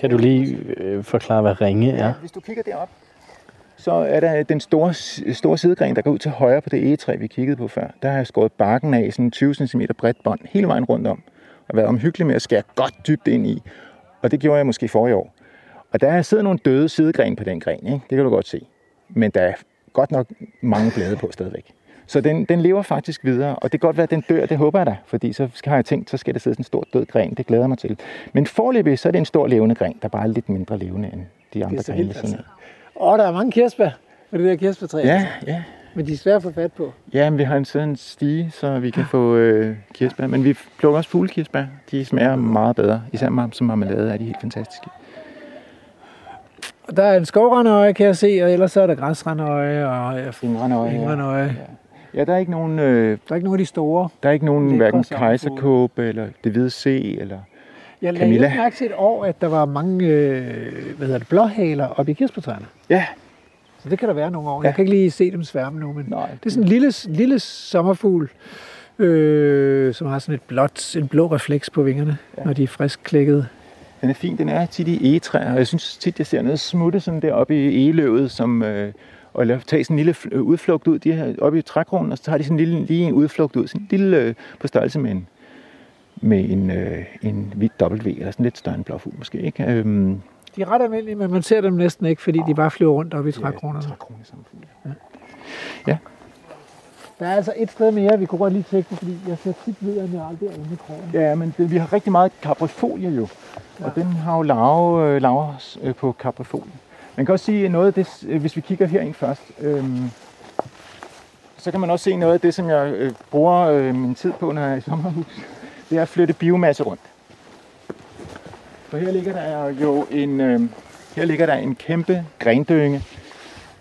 Kan du lige øh, forklare, hvad ringe er? Hvis du kigger derop, så er der den store, store sidegren, der går ud til højre på det egetræ, vi kiggede på før. Der har jeg skåret barken af i sådan 20 cm bredt bånd hele vejen rundt om. Og været omhyggelig med at skære godt dybt ind i. Og det gjorde jeg måske forrige år. Og der sidder nogle døde sidegren på den gren, ikke? det kan du godt se. Men der er godt nok mange blade på stadigvæk. Så den, den lever faktisk videre, og det kan godt være, at den dør, det håber jeg da, fordi så har jeg tænkt, så skal der sidde sådan en stor død gren, det glæder jeg mig til. Men forløbig, så er det en stor levende gren, der bare er lidt mindre levende end de andre grene. af. Åh, der er mange kirsebær på det der kirsebærtræ. Ja, ja. Men de er svære at få fat på. Ja, men vi har en sådan stige, så vi kan få øh, kirsebær. Men vi plukker også fuglekirsebær. De smager meget bedre. Især som marmelade er de helt fantastiske. Der er en skovrandøje, kan jeg se, og ellers så er der græsrandøje og ja, Fingrene fingrandøje. Ja, der er ikke nogen, øh, Der er ikke nogen af de store. der er ikke nogen hverken kejserkåbe eller det hvide C. Eller... Jeg lagde Camilla. mærke til et år, at der var mange øh, hvad hedder det, blåhaler oppe i kirsebærtræerne. Ja, Så det kan der være nogle år. Ja. Jeg kan ikke lige se dem sværme nu, men Nej. det er sådan en lille, lille sommerfugl, øh, som har sådan et blåt, en blå refleks på vingerne, ja. når de er frisk klækket. Den er fin. Den er tit i egetræer, og jeg synes tit, jeg ser noget smutte sådan deroppe i egeløvet, som... Øh, og lade tage sådan en lille fl- udflugt ud, de her oppe i trækronen, og så har de sådan en lille, lige en udflugt ud, sådan en lille øh, på størrelse med en, med en, øh, en hvid W, eller sådan lidt større en blåfugl måske, ikke? Øhm, De er ret almindelige, men man ser dem næsten ikke, fordi de bare flyver rundt oppe i trækronerne. Trækronesamfugl. Der er altså et sted mere, vi kunne godt lige tjekke, fordi jeg ser tit ved admiral derinde i krogen. Ja, men det, vi har rigtig meget caprifolie jo. Ja. Og den har jo lav, øh, øh, på caprifolie. Man kan også sige noget af det, øh, hvis vi kigger herind først. Øhm, så kan man også se noget af det, som jeg øh, bruger øh, min tid på, når jeg er i sommerhus. Det er at flytte biomasse rundt. For her ligger der jo en, øh, her ligger der en kæmpe grendynge,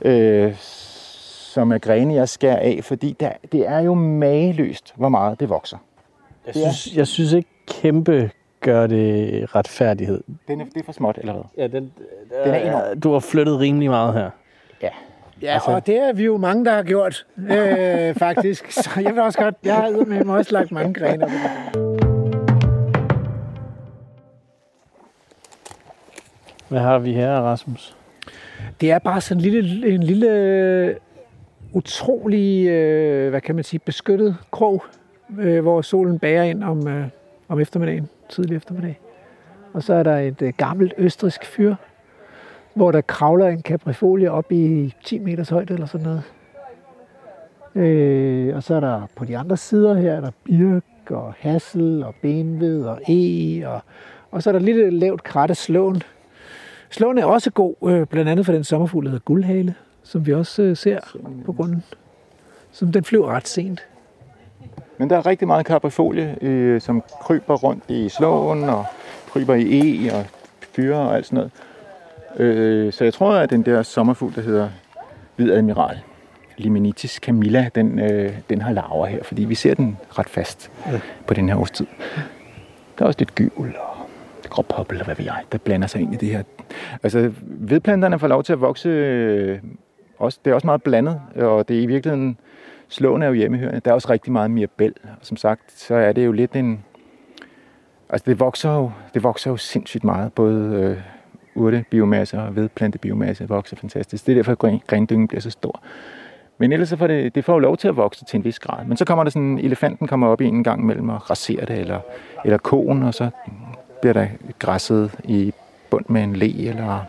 øh, som er grene, jeg skærer af, fordi der, det er jo mageløst, hvor meget det vokser. Jeg synes, jeg synes ikke kæmpe gør det retfærdighed. Den er, det er for småt, eller hvad? Ja, den, Den er enorm. Du har flyttet rimelig meget her. Ja. Ja, altså, og det er vi jo mange, der har gjort, øh, faktisk. Så jeg vil også godt, jeg har med mig også lagt mange grene. Hvad har vi her, Rasmus? Det er bare sådan en lille, en lille utrolig, øh, hvad kan man sige, beskyttet krog, øh, hvor solen bager ind om, øh, om eftermiddagen, tidlig eftermiddag. Og så er der et øh, gammelt østrisk fyr, hvor der kravler en caprifolie op i 10 meters højde eller sådan noget. Øh, og så er der på de andre sider her, er der birk og hassel og benved og e, og, og så er der lidt lavt kratte slåen. Slåen er også god, øh, blandt andet for den sommerfugl, der hedder guldhale, som vi også øh, ser på grunden. Som den flyver ret sent. Men der er rigtig meget caprifolie, øh, som kryber rundt i slåen og kryber i e og fyre og alt sådan noget. Øh, så jeg tror, at den der sommerfugl, der hedder Hvid Admiral, Limenitis camilla, den, øh, den har larver her, fordi vi ser den ret fast ja. på den her årstid. Der er også lidt gyvel og gråpoppel, eller hvad ved jeg, der blander sig ind i det her. Altså, vedplanterne får lov til at vokse, øh, også, det er også meget blandet, og det er i virkeligheden, slående er jo hjemmehørende. Der er også rigtig meget mirabel, og som sagt, så er det jo lidt en, altså det vokser jo, det vokser jo sindssygt meget, både øh, urtebiomasse og vedplantebiomasse vokser fantastisk. Det er derfor, at grendyngen bliver så stor. Men ellers så får det, det får jo lov til at vokse til en vis grad. Men så kommer der sådan, elefanten kommer op i en gang mellem og raserer det, eller, eller koen, og så bliver der græsset i bund med en le, eller,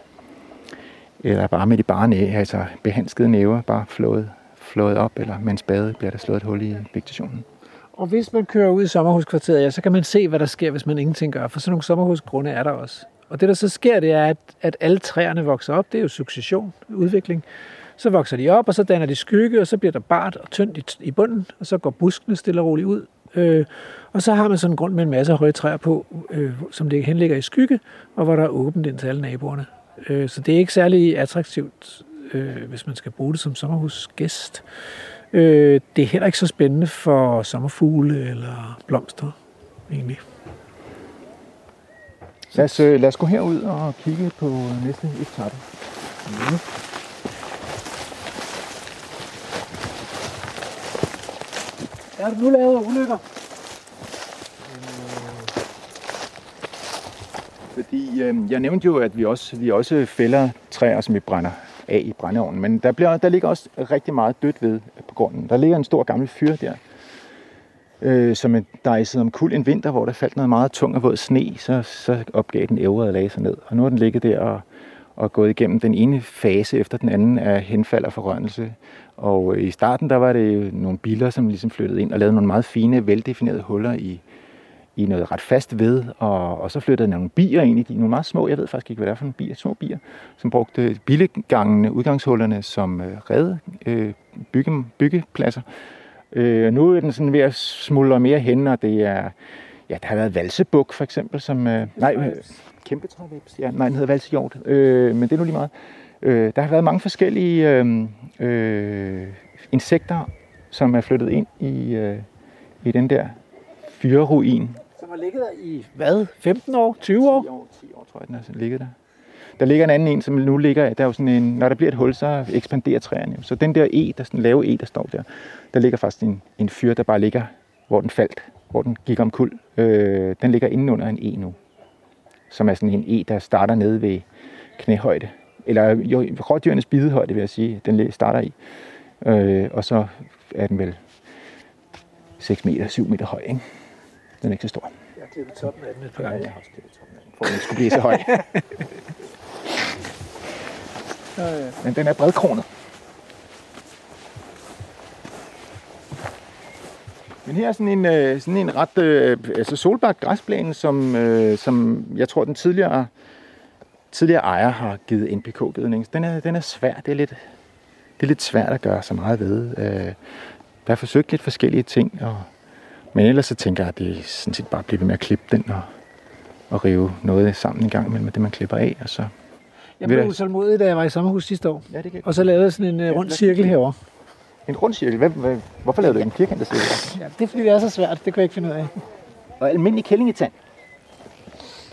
eller bare med de bare næ, altså behandskede næver, bare flået, flået op, eller med en spade bliver der slået et hul i vegetationen. Og hvis man kører ud i sommerhuskvarteret, ja, så kan man se, hvad der sker, hvis man ingenting gør. For sådan nogle sommerhusgrunde er der også. Og det, der så sker, det er, at, at alle træerne vokser op. Det er jo succession, udvikling. Så vokser de op, og så danner de skygge, og så bliver der bart og tyndt i, i bunden, og så går buskene stille og roligt ud. Øh, og så har man sådan en grund med en masse høje træer på, øh, som det henligger i skygge, og hvor der er åbent ind til alle naboerne. Øh, så det er ikke særlig attraktivt, øh, hvis man skal bruge det som sommerhusgæst. Øh, det er heller ikke så spændende for sommerfugle eller blomster, egentlig. Lad os, øh, lad os gå herud og kigge på næste etape. Mm. Er du nu lavet ulykker? Fordi øh, jeg nævnte jo, at vi også, vi også fælder træer, som vi brænder af i brændeovnen. Men der, bliver, der ligger også rigtig meget dødt ved på grunden. Der ligger en stor gammel fyr der, øh, som er dejset om kul en vinter, hvor der faldt noget meget tung og våd sne, så, så opgav den ævre og lagde sig ned. Og nu har den ligget der og, og gået igennem den ene fase efter den anden af henfald og forrørelse. Og øh, i starten der var det jo nogle biler, som ligesom flyttede ind og lavede nogle meget fine, veldefinerede huller i, i noget ret fast ved, og, og så flyttede nogle bier ind i de, nogle meget små, jeg ved faktisk ikke, hvad det er for nogle bier, små bier, som brugte bilegangene, udgangshullerne som øh, redde øh, bygge, byggepladser. Øh, nu er den sådan ved at smuldre mere hen, og det er, ja, der har været valsebuk for eksempel, som, øh, nej, øh, kæmpe trævæbs, ja, nej, den hedder valsehjort, øh, men det er nu lige meget. Øh, der har været mange forskellige øh, øh, insekter, som er flyttet ind i, øh, i den der fyreruin. Har ligget der i, hvad, 15 år, 20 år? 10 år, 10 år tror jeg, den har ligget der. Der ligger en anden en, som nu ligger, der er jo sådan en, når der bliver et hul, så ekspanderer træerne. Så den der E, der sådan lave E, der står der, der ligger faktisk en, en fyr, der bare ligger, hvor den faldt, hvor den gik om kul. Øh, den ligger inde under en E nu, som er sådan en E, der starter nede ved knæhøjde. Eller jo, rådyrenes bidehøjde, vil jeg sige, den starter i. Øh, og så er den vel 6 meter, 7 meter høj, ikke? Den er ikke så stor. Klippet toppen af den et par gange. jeg har også klippet toppen af den, for at den skulle blive så høj. Men den er bredkronet. Men her er sådan en, øh, sådan en ret øh, altså solbagt græsplæne, som, øh, som jeg tror den tidligere, tidligere ejer har givet NPK-gødning. Den er, den er svær. Det er, lidt, det er lidt svært at gøre så meget ved. Øh, der er forsøgt lidt forskellige ting, og, men ellers så tænker jeg, at det er sådan set bare at blive ved med at klippe den og, og rive noget sammen en gang imellem det, man klipper af, og så Jeg blev utålmodig, da jeg var i sommerhus sidste år. Ja, det kan Og så lavede jeg sådan en uh, rund cirkel herover. En rundcirkel. Hvad, hvad, hvorfor lavede du en firkantet cirkel? Ja, det er fordi, det er så svært. Det kan jeg ikke finde ud af. Og almindelig kællingetand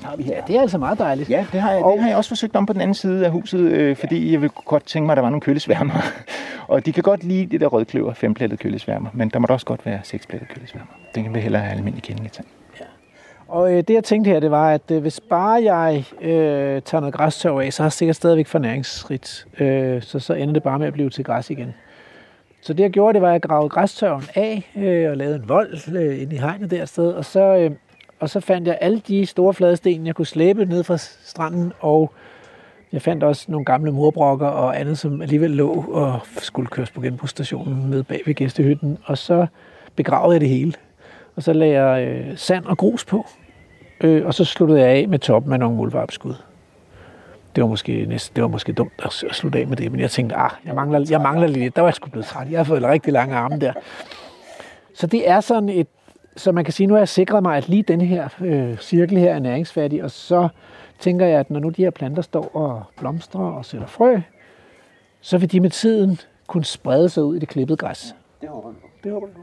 har vi her. Ja, det er altså meget dejligt. Ja, det har, jeg, det har jeg også forsøgt om på den anden side af huset, øh, fordi jeg vil godt tænke mig, at der var nogle køllesværmer. og de kan godt lide det der rødkløver, femplettede køllesværmer, men der må da også godt være seksplettede køllesværmer. Den kan vi hellere have almindelig kællingetand. Og øh, det jeg tænkte her, det var, at øh, hvis bare jeg øh, tager noget græstørv af, så har jeg sikkert stadigvæk for næringsrigt. Øh, så så ender det bare med at blive til græs igen. Så det jeg gjorde, det var, at jeg gravede græstørven af øh, og lavede en vold øh, ind i hegnet der sted. Og så, øh, og så fandt jeg alle de store flade sten, jeg kunne slæbe ned fra stranden. Og jeg fandt også nogle gamle murbrokker og andet, som alligevel lå og skulle køres på genbrugsstationen med bag ved gæstehytten. Og så begravede jeg det hele. Og så lagde jeg øh, sand og grus på. Øh, og så sluttede jeg af med toppen af nogle muldvarpskud. Det var måske, næsten, det var måske dumt at at slutte af med det, men jeg tænkte, ah, jeg mangler, jeg mangler lidt. Der var jeg sgu blevet træt. Jeg har fået rigtig lange arme der. Så det er sådan et, så man kan sige, nu har jeg sikret mig, at lige denne her øh, cirkel her er næringsfattig, og så tænker jeg, at når nu de her planter står og blomstrer og sætter frø, så vil de med tiden kunne sprede sig ud i det klippede græs. Det håber på. Det håber jeg.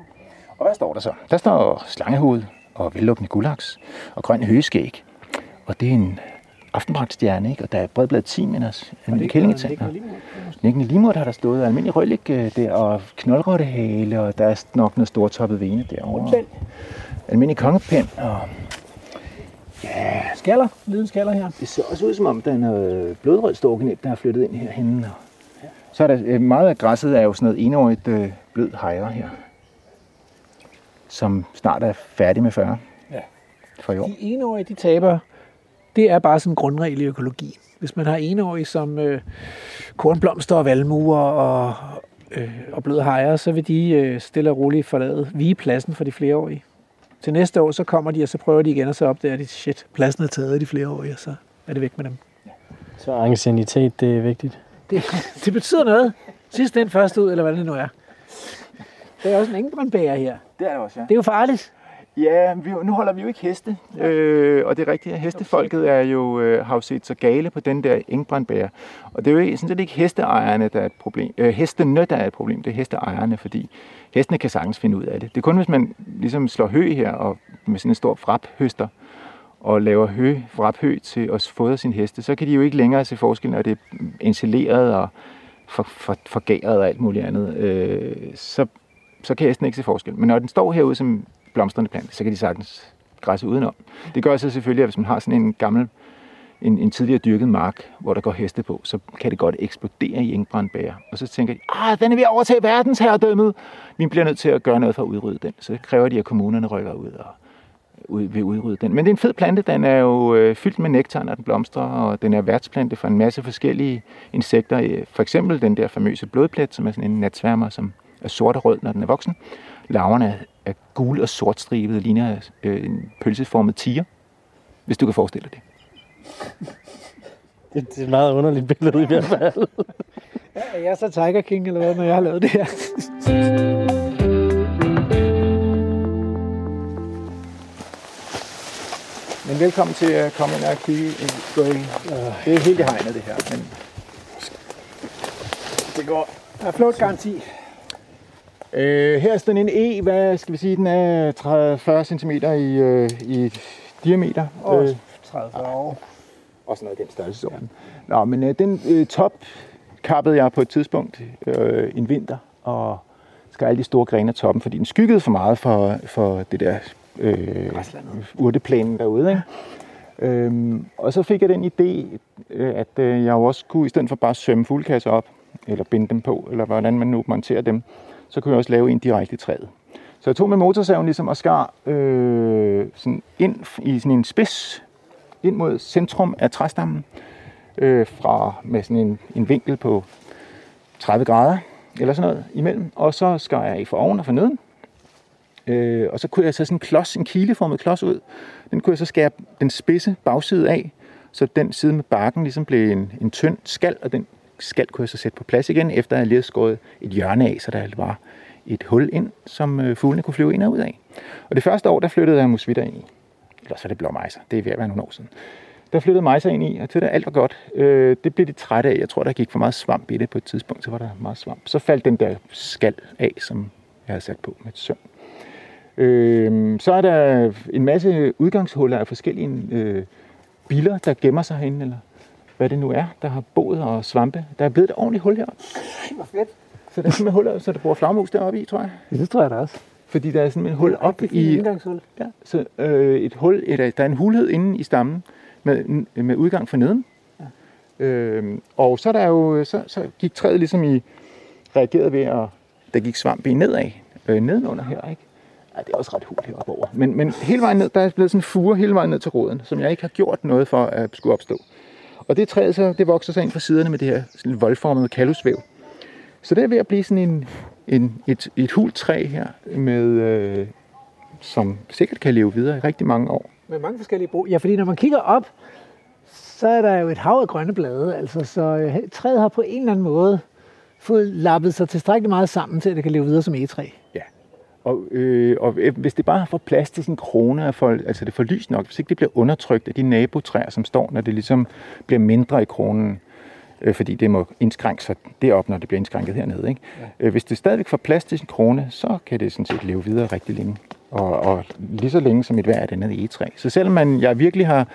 Og hvad står der så? Der står slangehoved og vellukkende guldaks og grøn høgeskæg. Og det er en aftenbragtstjerne, ikke? Og der er bredbladet timian også. Almindelig kællingetand. og Nikkende limurt har der stået, og almindelig rødlig øh, der, og knoldrottehale, og der er nok noget stortoppet vene derovre. Almindelig kongepind, og ja, Skaller, liden skaller her. det ser også ud som om, der er noget blodrød storkenæb, der er flyttet ind herhenne. Og så er der øh, meget af græsset er jo sådan noget enårigt øh, blød hejre her, som snart er færdig med 40 Ja. for i år. De enårige, de taber, det er bare sådan en grundregel i økologi. Hvis man har enårige som øh, kornblomster og valmuer og, øh, og bløde hejer, så vil de øh, stille og roligt forlade vige pladsen for de flereårige. Til næste år, så kommer de, og så prøver de igen, og så opdager de, shit, pladsen er taget af de flereårige, og så er det væk med dem. Så ancienitet, det er vigtigt. Det, det betyder noget. Sidst ind, først ud, eller hvad det nu er. Der er også en engelbrandbæger her. Det er det også, ja. Det er jo farligt. Ja, vi, nu holder vi jo ikke heste, øh, og det er rigtigt, at hestefolket er jo, øh, har jo set så gale på den der engbrandbærer. Og det er jo ikke- sådan set ikke hesteejerne, der er et problem. Øh, hestene, der er et problem, det er hesteejerne, fordi hestene kan sagtens finde ud af det. Det er kun, hvis man ligesom slår hø her, og med sådan en stor fraphøster, og laver hø, fraphø til at fodre sin heste, så kan de jo ikke længere se forskel, når det er installeret og for, for, forgæret og alt muligt andet. Øh, så, så kan hesten ikke se forskel. Men når den står herude som blomstrende plante, så kan de sagtens græsse udenom. Det gør så selvfølgelig, at hvis man har sådan en gammel, en, en tidligere dyrket mark, hvor der går heste på, så kan det godt eksplodere i engbrandbæger. Og så tænker de, ah, den er ved at overtage verdensherredømmet. Vi bliver nødt til at gøre noget for at udrydde den. Så kræver de, at kommunerne rykker ud og ud, vil udrydde den. Men det er en fed plante. Den er jo øh, fyldt med nektar, når den blomstrer, og den er værtsplante for en masse forskellige insekter. Øh, for eksempel den der famøse blodplet, som er sådan en natsværmer, som er sort og rød, når den er voksen. Larverne er, er gule og sortstribede, ligner øh, en pølseformet tiger, hvis du kan forestille dig det. Det, det er et meget underligt billede i hvert fald. Ja, er jeg så Tiger King, eller hvad, når jeg har lavet det her? Men velkommen til at komme ind og kigge. Gå i. Det er helt i hegnet, det her. Men det går. Der er flot garanti. Øh, her er sådan en E, hvad skal vi sige, den er 30-40 cm i, øh, i diameter. Og Øh, 30 år. og sådan noget i den størrelsesorden. Nå, men øh, den øh, top kappede jeg på et tidspunkt øh, en vinter, og skar alle de store grene af toppen, fordi den skyggede for meget for, for det der øh, urteplænen derude. Ikke? Øhm, og så fik jeg den idé, øh, at øh, jeg jo også kunne, i stedet for bare at sømme fuglekasser op, eller binde dem på, eller hvordan man nu monterer dem, så kunne jeg også lave en direkte i træet. Så jeg tog med motorsaven ligesom og skar øh, sådan ind i sådan en spids, ind mod centrum af træstammen, øh, fra, med sådan en, en vinkel på 30 grader, eller sådan noget imellem. Og så skar jeg i for oven og for neden. Øh, og så kunne jeg så sådan en klods, en kileformet klods ud. Den kunne jeg så skære den spidse bagside af, så den side med barken ligesom blev en, en tynd skal, og den skal kunne jeg så sætte på plads igen, efter at jeg lige havde skåret et hjørne af, så der var et hul ind, som øh, fuglene kunne flyve ind og ud af. Og det første år, der flyttede jeg musvitter ind i. Eller så er det blåmejser. Det er ved at være nogle år siden. Der flyttede mejser ind i, og til det alt var godt. Øh, det blev de trætte af. Jeg tror, der gik for meget svamp i det på et tidspunkt. Så var der meget svamp. Så faldt den der skal af, som jeg havde sat på med et søm. Øh, så er der en masse udgangshuller af forskellige øh, biler, der gemmer sig herinde, eller hvad det nu er, der har boet og svampe. Der er blevet et ordentligt hul her. Hvor fedt. Så der er simpelthen huller, så der bor flagmus deroppe i, tror jeg. Ja, det tror jeg da også. Fordi der er simpelthen et hul op i... indgangshul. Ja, så øh, et hul, et, der er en hulhed inde i stammen med, med udgang for neden. Ja. Øh, og så, er der jo, så, så gik træet ligesom i, reagerede ved, at der gik svamp i nedad, øh, nedenunder her, ikke? Ja, det er også ret hul heroppe over. Men, men hele vejen ned, der er blevet sådan en fure hele vejen ned til roden, som jeg ikke har gjort noget for at skulle opstå. Og det træ, så, det vokser sig ind fra siderne med det her sådan voldformede kalusvæv. Så det er ved at blive sådan en, en, et, et hult træ her, med, øh, som sikkert kan leve videre i rigtig mange år. Med mange forskellige brug. Ja, fordi når man kigger op, så er der jo et hav af grønne blade. Altså, så øh, træet har på en eller anden måde fået lappet sig tilstrækkeligt meget sammen til, at det kan leve videre som egetræ. Ja. Og, øh, og hvis det bare får plads til sådan en krone, for, altså det får lys nok, hvis ikke det bliver undertrykt af de nabotræer, som står, når det ligesom bliver mindre i kronen, øh, fordi det må indskrænke sig derop, når det bliver indskrænket hernede. Ikke? Ja. Øh, hvis det stadigvæk får plads til sin krone, så kan det sådan set leve videre rigtig længe. Og, og lige så længe som et hver af den egetræ. Så selvom man, jeg virkelig har,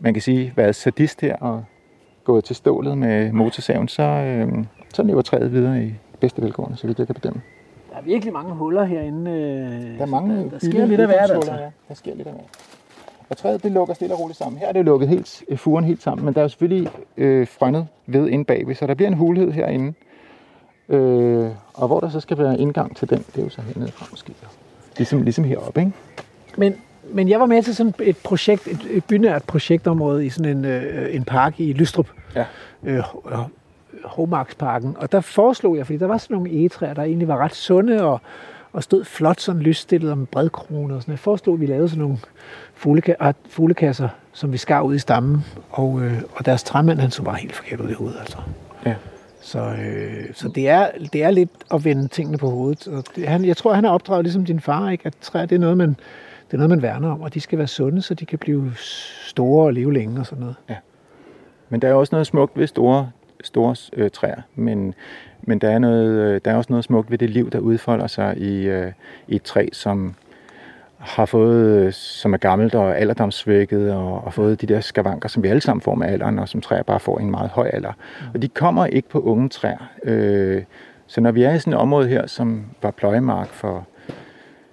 man kan sige, været sadist her og gået til stålet med motorsaven, så, øh, så lever træet videre i bedste velgående, så vidt jeg kan bedømme. Er virkelig mange huller herinde. Der er mange der, der sker lidt af hvert, altså. Ja. Der sker lidt af hvert. Og træet det lukker stille og roligt sammen. Her er det lukket helt, furen helt sammen, men der er jo selvfølgelig øh, frønnet ved inde bagved, så der bliver en hulhed herinde. Øh, og hvor der så skal være indgang til den, det er jo så hernede fra måske. Ligesom, ligesom heroppe, ikke? Men, men jeg var med til sådan et projekt, et, et bynært projektområde i sådan en, øh, en park i Lystrup. Ja. Øh, Hovmarksparken. Og der foreslog jeg, fordi der var sådan nogle egetræer, der egentlig var ret sunde og, og stod flot sådan lysstillet om bredkrone og sådan. Jeg foreslog, at vi lavede sådan nogle fugleka- fuglekasser, som vi skar ud i stammen. Og, øh, og deres træmand, han så bare helt forkert ud i hovedet, altså. Ja. Så, øh, så det, er, det er lidt at vende tingene på hovedet. Og det, han, jeg tror, han er opdraget ligesom din far, ikke? at træer det er noget, man, det er noget, man værner om, og de skal være sunde, så de kan blive store og leve længe og sådan noget. Ja. Men der er også noget smukt ved store, store øh, træer, men, men der, er noget, øh, der er også noget smukt ved det liv, der udfolder sig i, øh, i et træ, som har fået, som er gammelt og alderdomsvækket, og, og fået de der skavanker, som vi alle sammen får med alderen, og som træer bare får i en meget høj alder. Mm. Og de kommer ikke på unge træer. Øh, så når vi er i sådan et område her, som var pløjemark for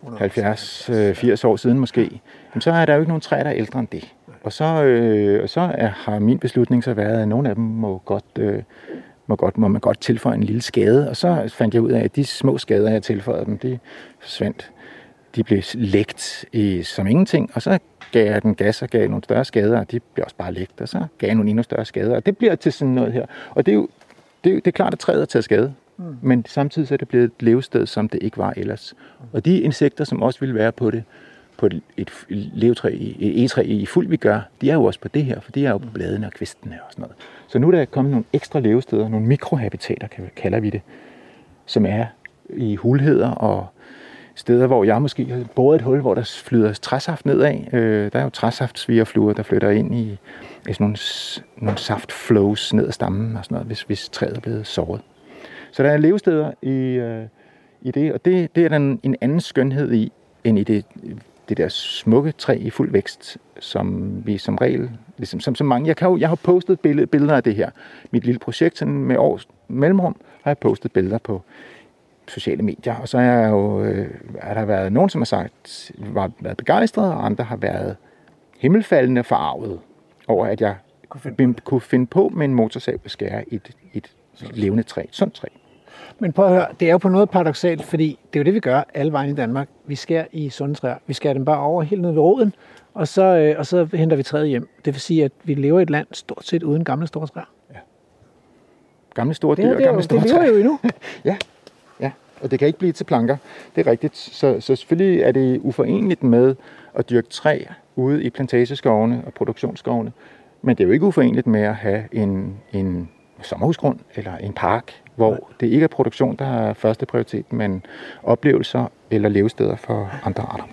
70-80 år siden måske, så er der jo ikke nogen træer, der er ældre end det. Og så, øh, så er, har min beslutning så været, at nogle af dem må godt, øh, må, godt, må man godt tilføje en lille skade. Og så fandt jeg ud af, at de små skader, jeg tilføjede dem, de forsvandt. De blev lægt i, som ingenting, og så gav jeg den gas og gav nogle større skader, og de blev også bare lægt, og så gav jeg nogle endnu større skader. Og det bliver til sådan noget her. Og det er jo det, er, det er klart, at træet er taget skade. Mm. Men samtidig så er det blevet et levested, som det ikke var ellers. Og de insekter, som også ville være på det, på et, et levetræ, et egetræ i fuld vi gør, de er jo også på det her, for de er jo på bladene og kvistene og sådan noget. Så nu er der kommet nogle ekstra levesteder, nogle mikrohabitater, kalder vi det, som er i hulheder og steder, hvor jeg måske har boret et hul, hvor der flyder træsaft nedad. Øh, der er jo træsaftsvigerfluer, der flytter ind i, i sådan nogle, nogle saftflows ned ad stammen og sådan noget, hvis, hvis træet er blevet såret. Så der er levesteder i, øh, i det, og det, det er der en, en anden skønhed i, end i det, det der smukke træ i fuld vækst, som vi som regel, ligesom som så mange, jeg, kan jo, jeg har postet billeder, billeder af det her. Mit lille projekt sådan med års mellemrum har jeg postet billeder på sociale medier, og så er, jo, øh, er der været nogen, som har sagt, var været begejstrede, og andre har været himmelfaldende forarvet over, at jeg kunne finde, kunne finde på med en motorsav at skære et, et levende træ, et sundt træ. Men prøv at høre, det er jo på noget paradoxalt, fordi det er jo det, vi gør alle vejen i Danmark. Vi skærer i sunde træer. Vi skærer dem bare over helt ned ved roden, og så, øh, og så henter vi træet hjem. Det vil sige, at vi lever i et land stort set uden gamle store træer. Ja. Gamle store dyr det, og gamle det, store det lever jo endnu. ja. ja. og det kan ikke blive til planker. Det er rigtigt. Så, så selvfølgelig er det uforeneligt med at dyrke træ ude i plantageskovene og produktionsskovene. Men det er jo ikke uforeneligt med at have en, en sommerhusgrund eller en park, hvor det ikke er produktion, der er første prioritet, men oplevelser eller levesteder for andre arter.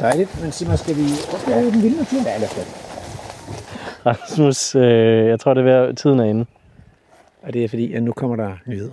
Dejligt. Men Simon, skal vi opleve ja. den vilde natur? Ja, lad os Rasmus, øh, jeg tror, det er ved, tiden er inde. Og det er fordi, at nu kommer der nyheder.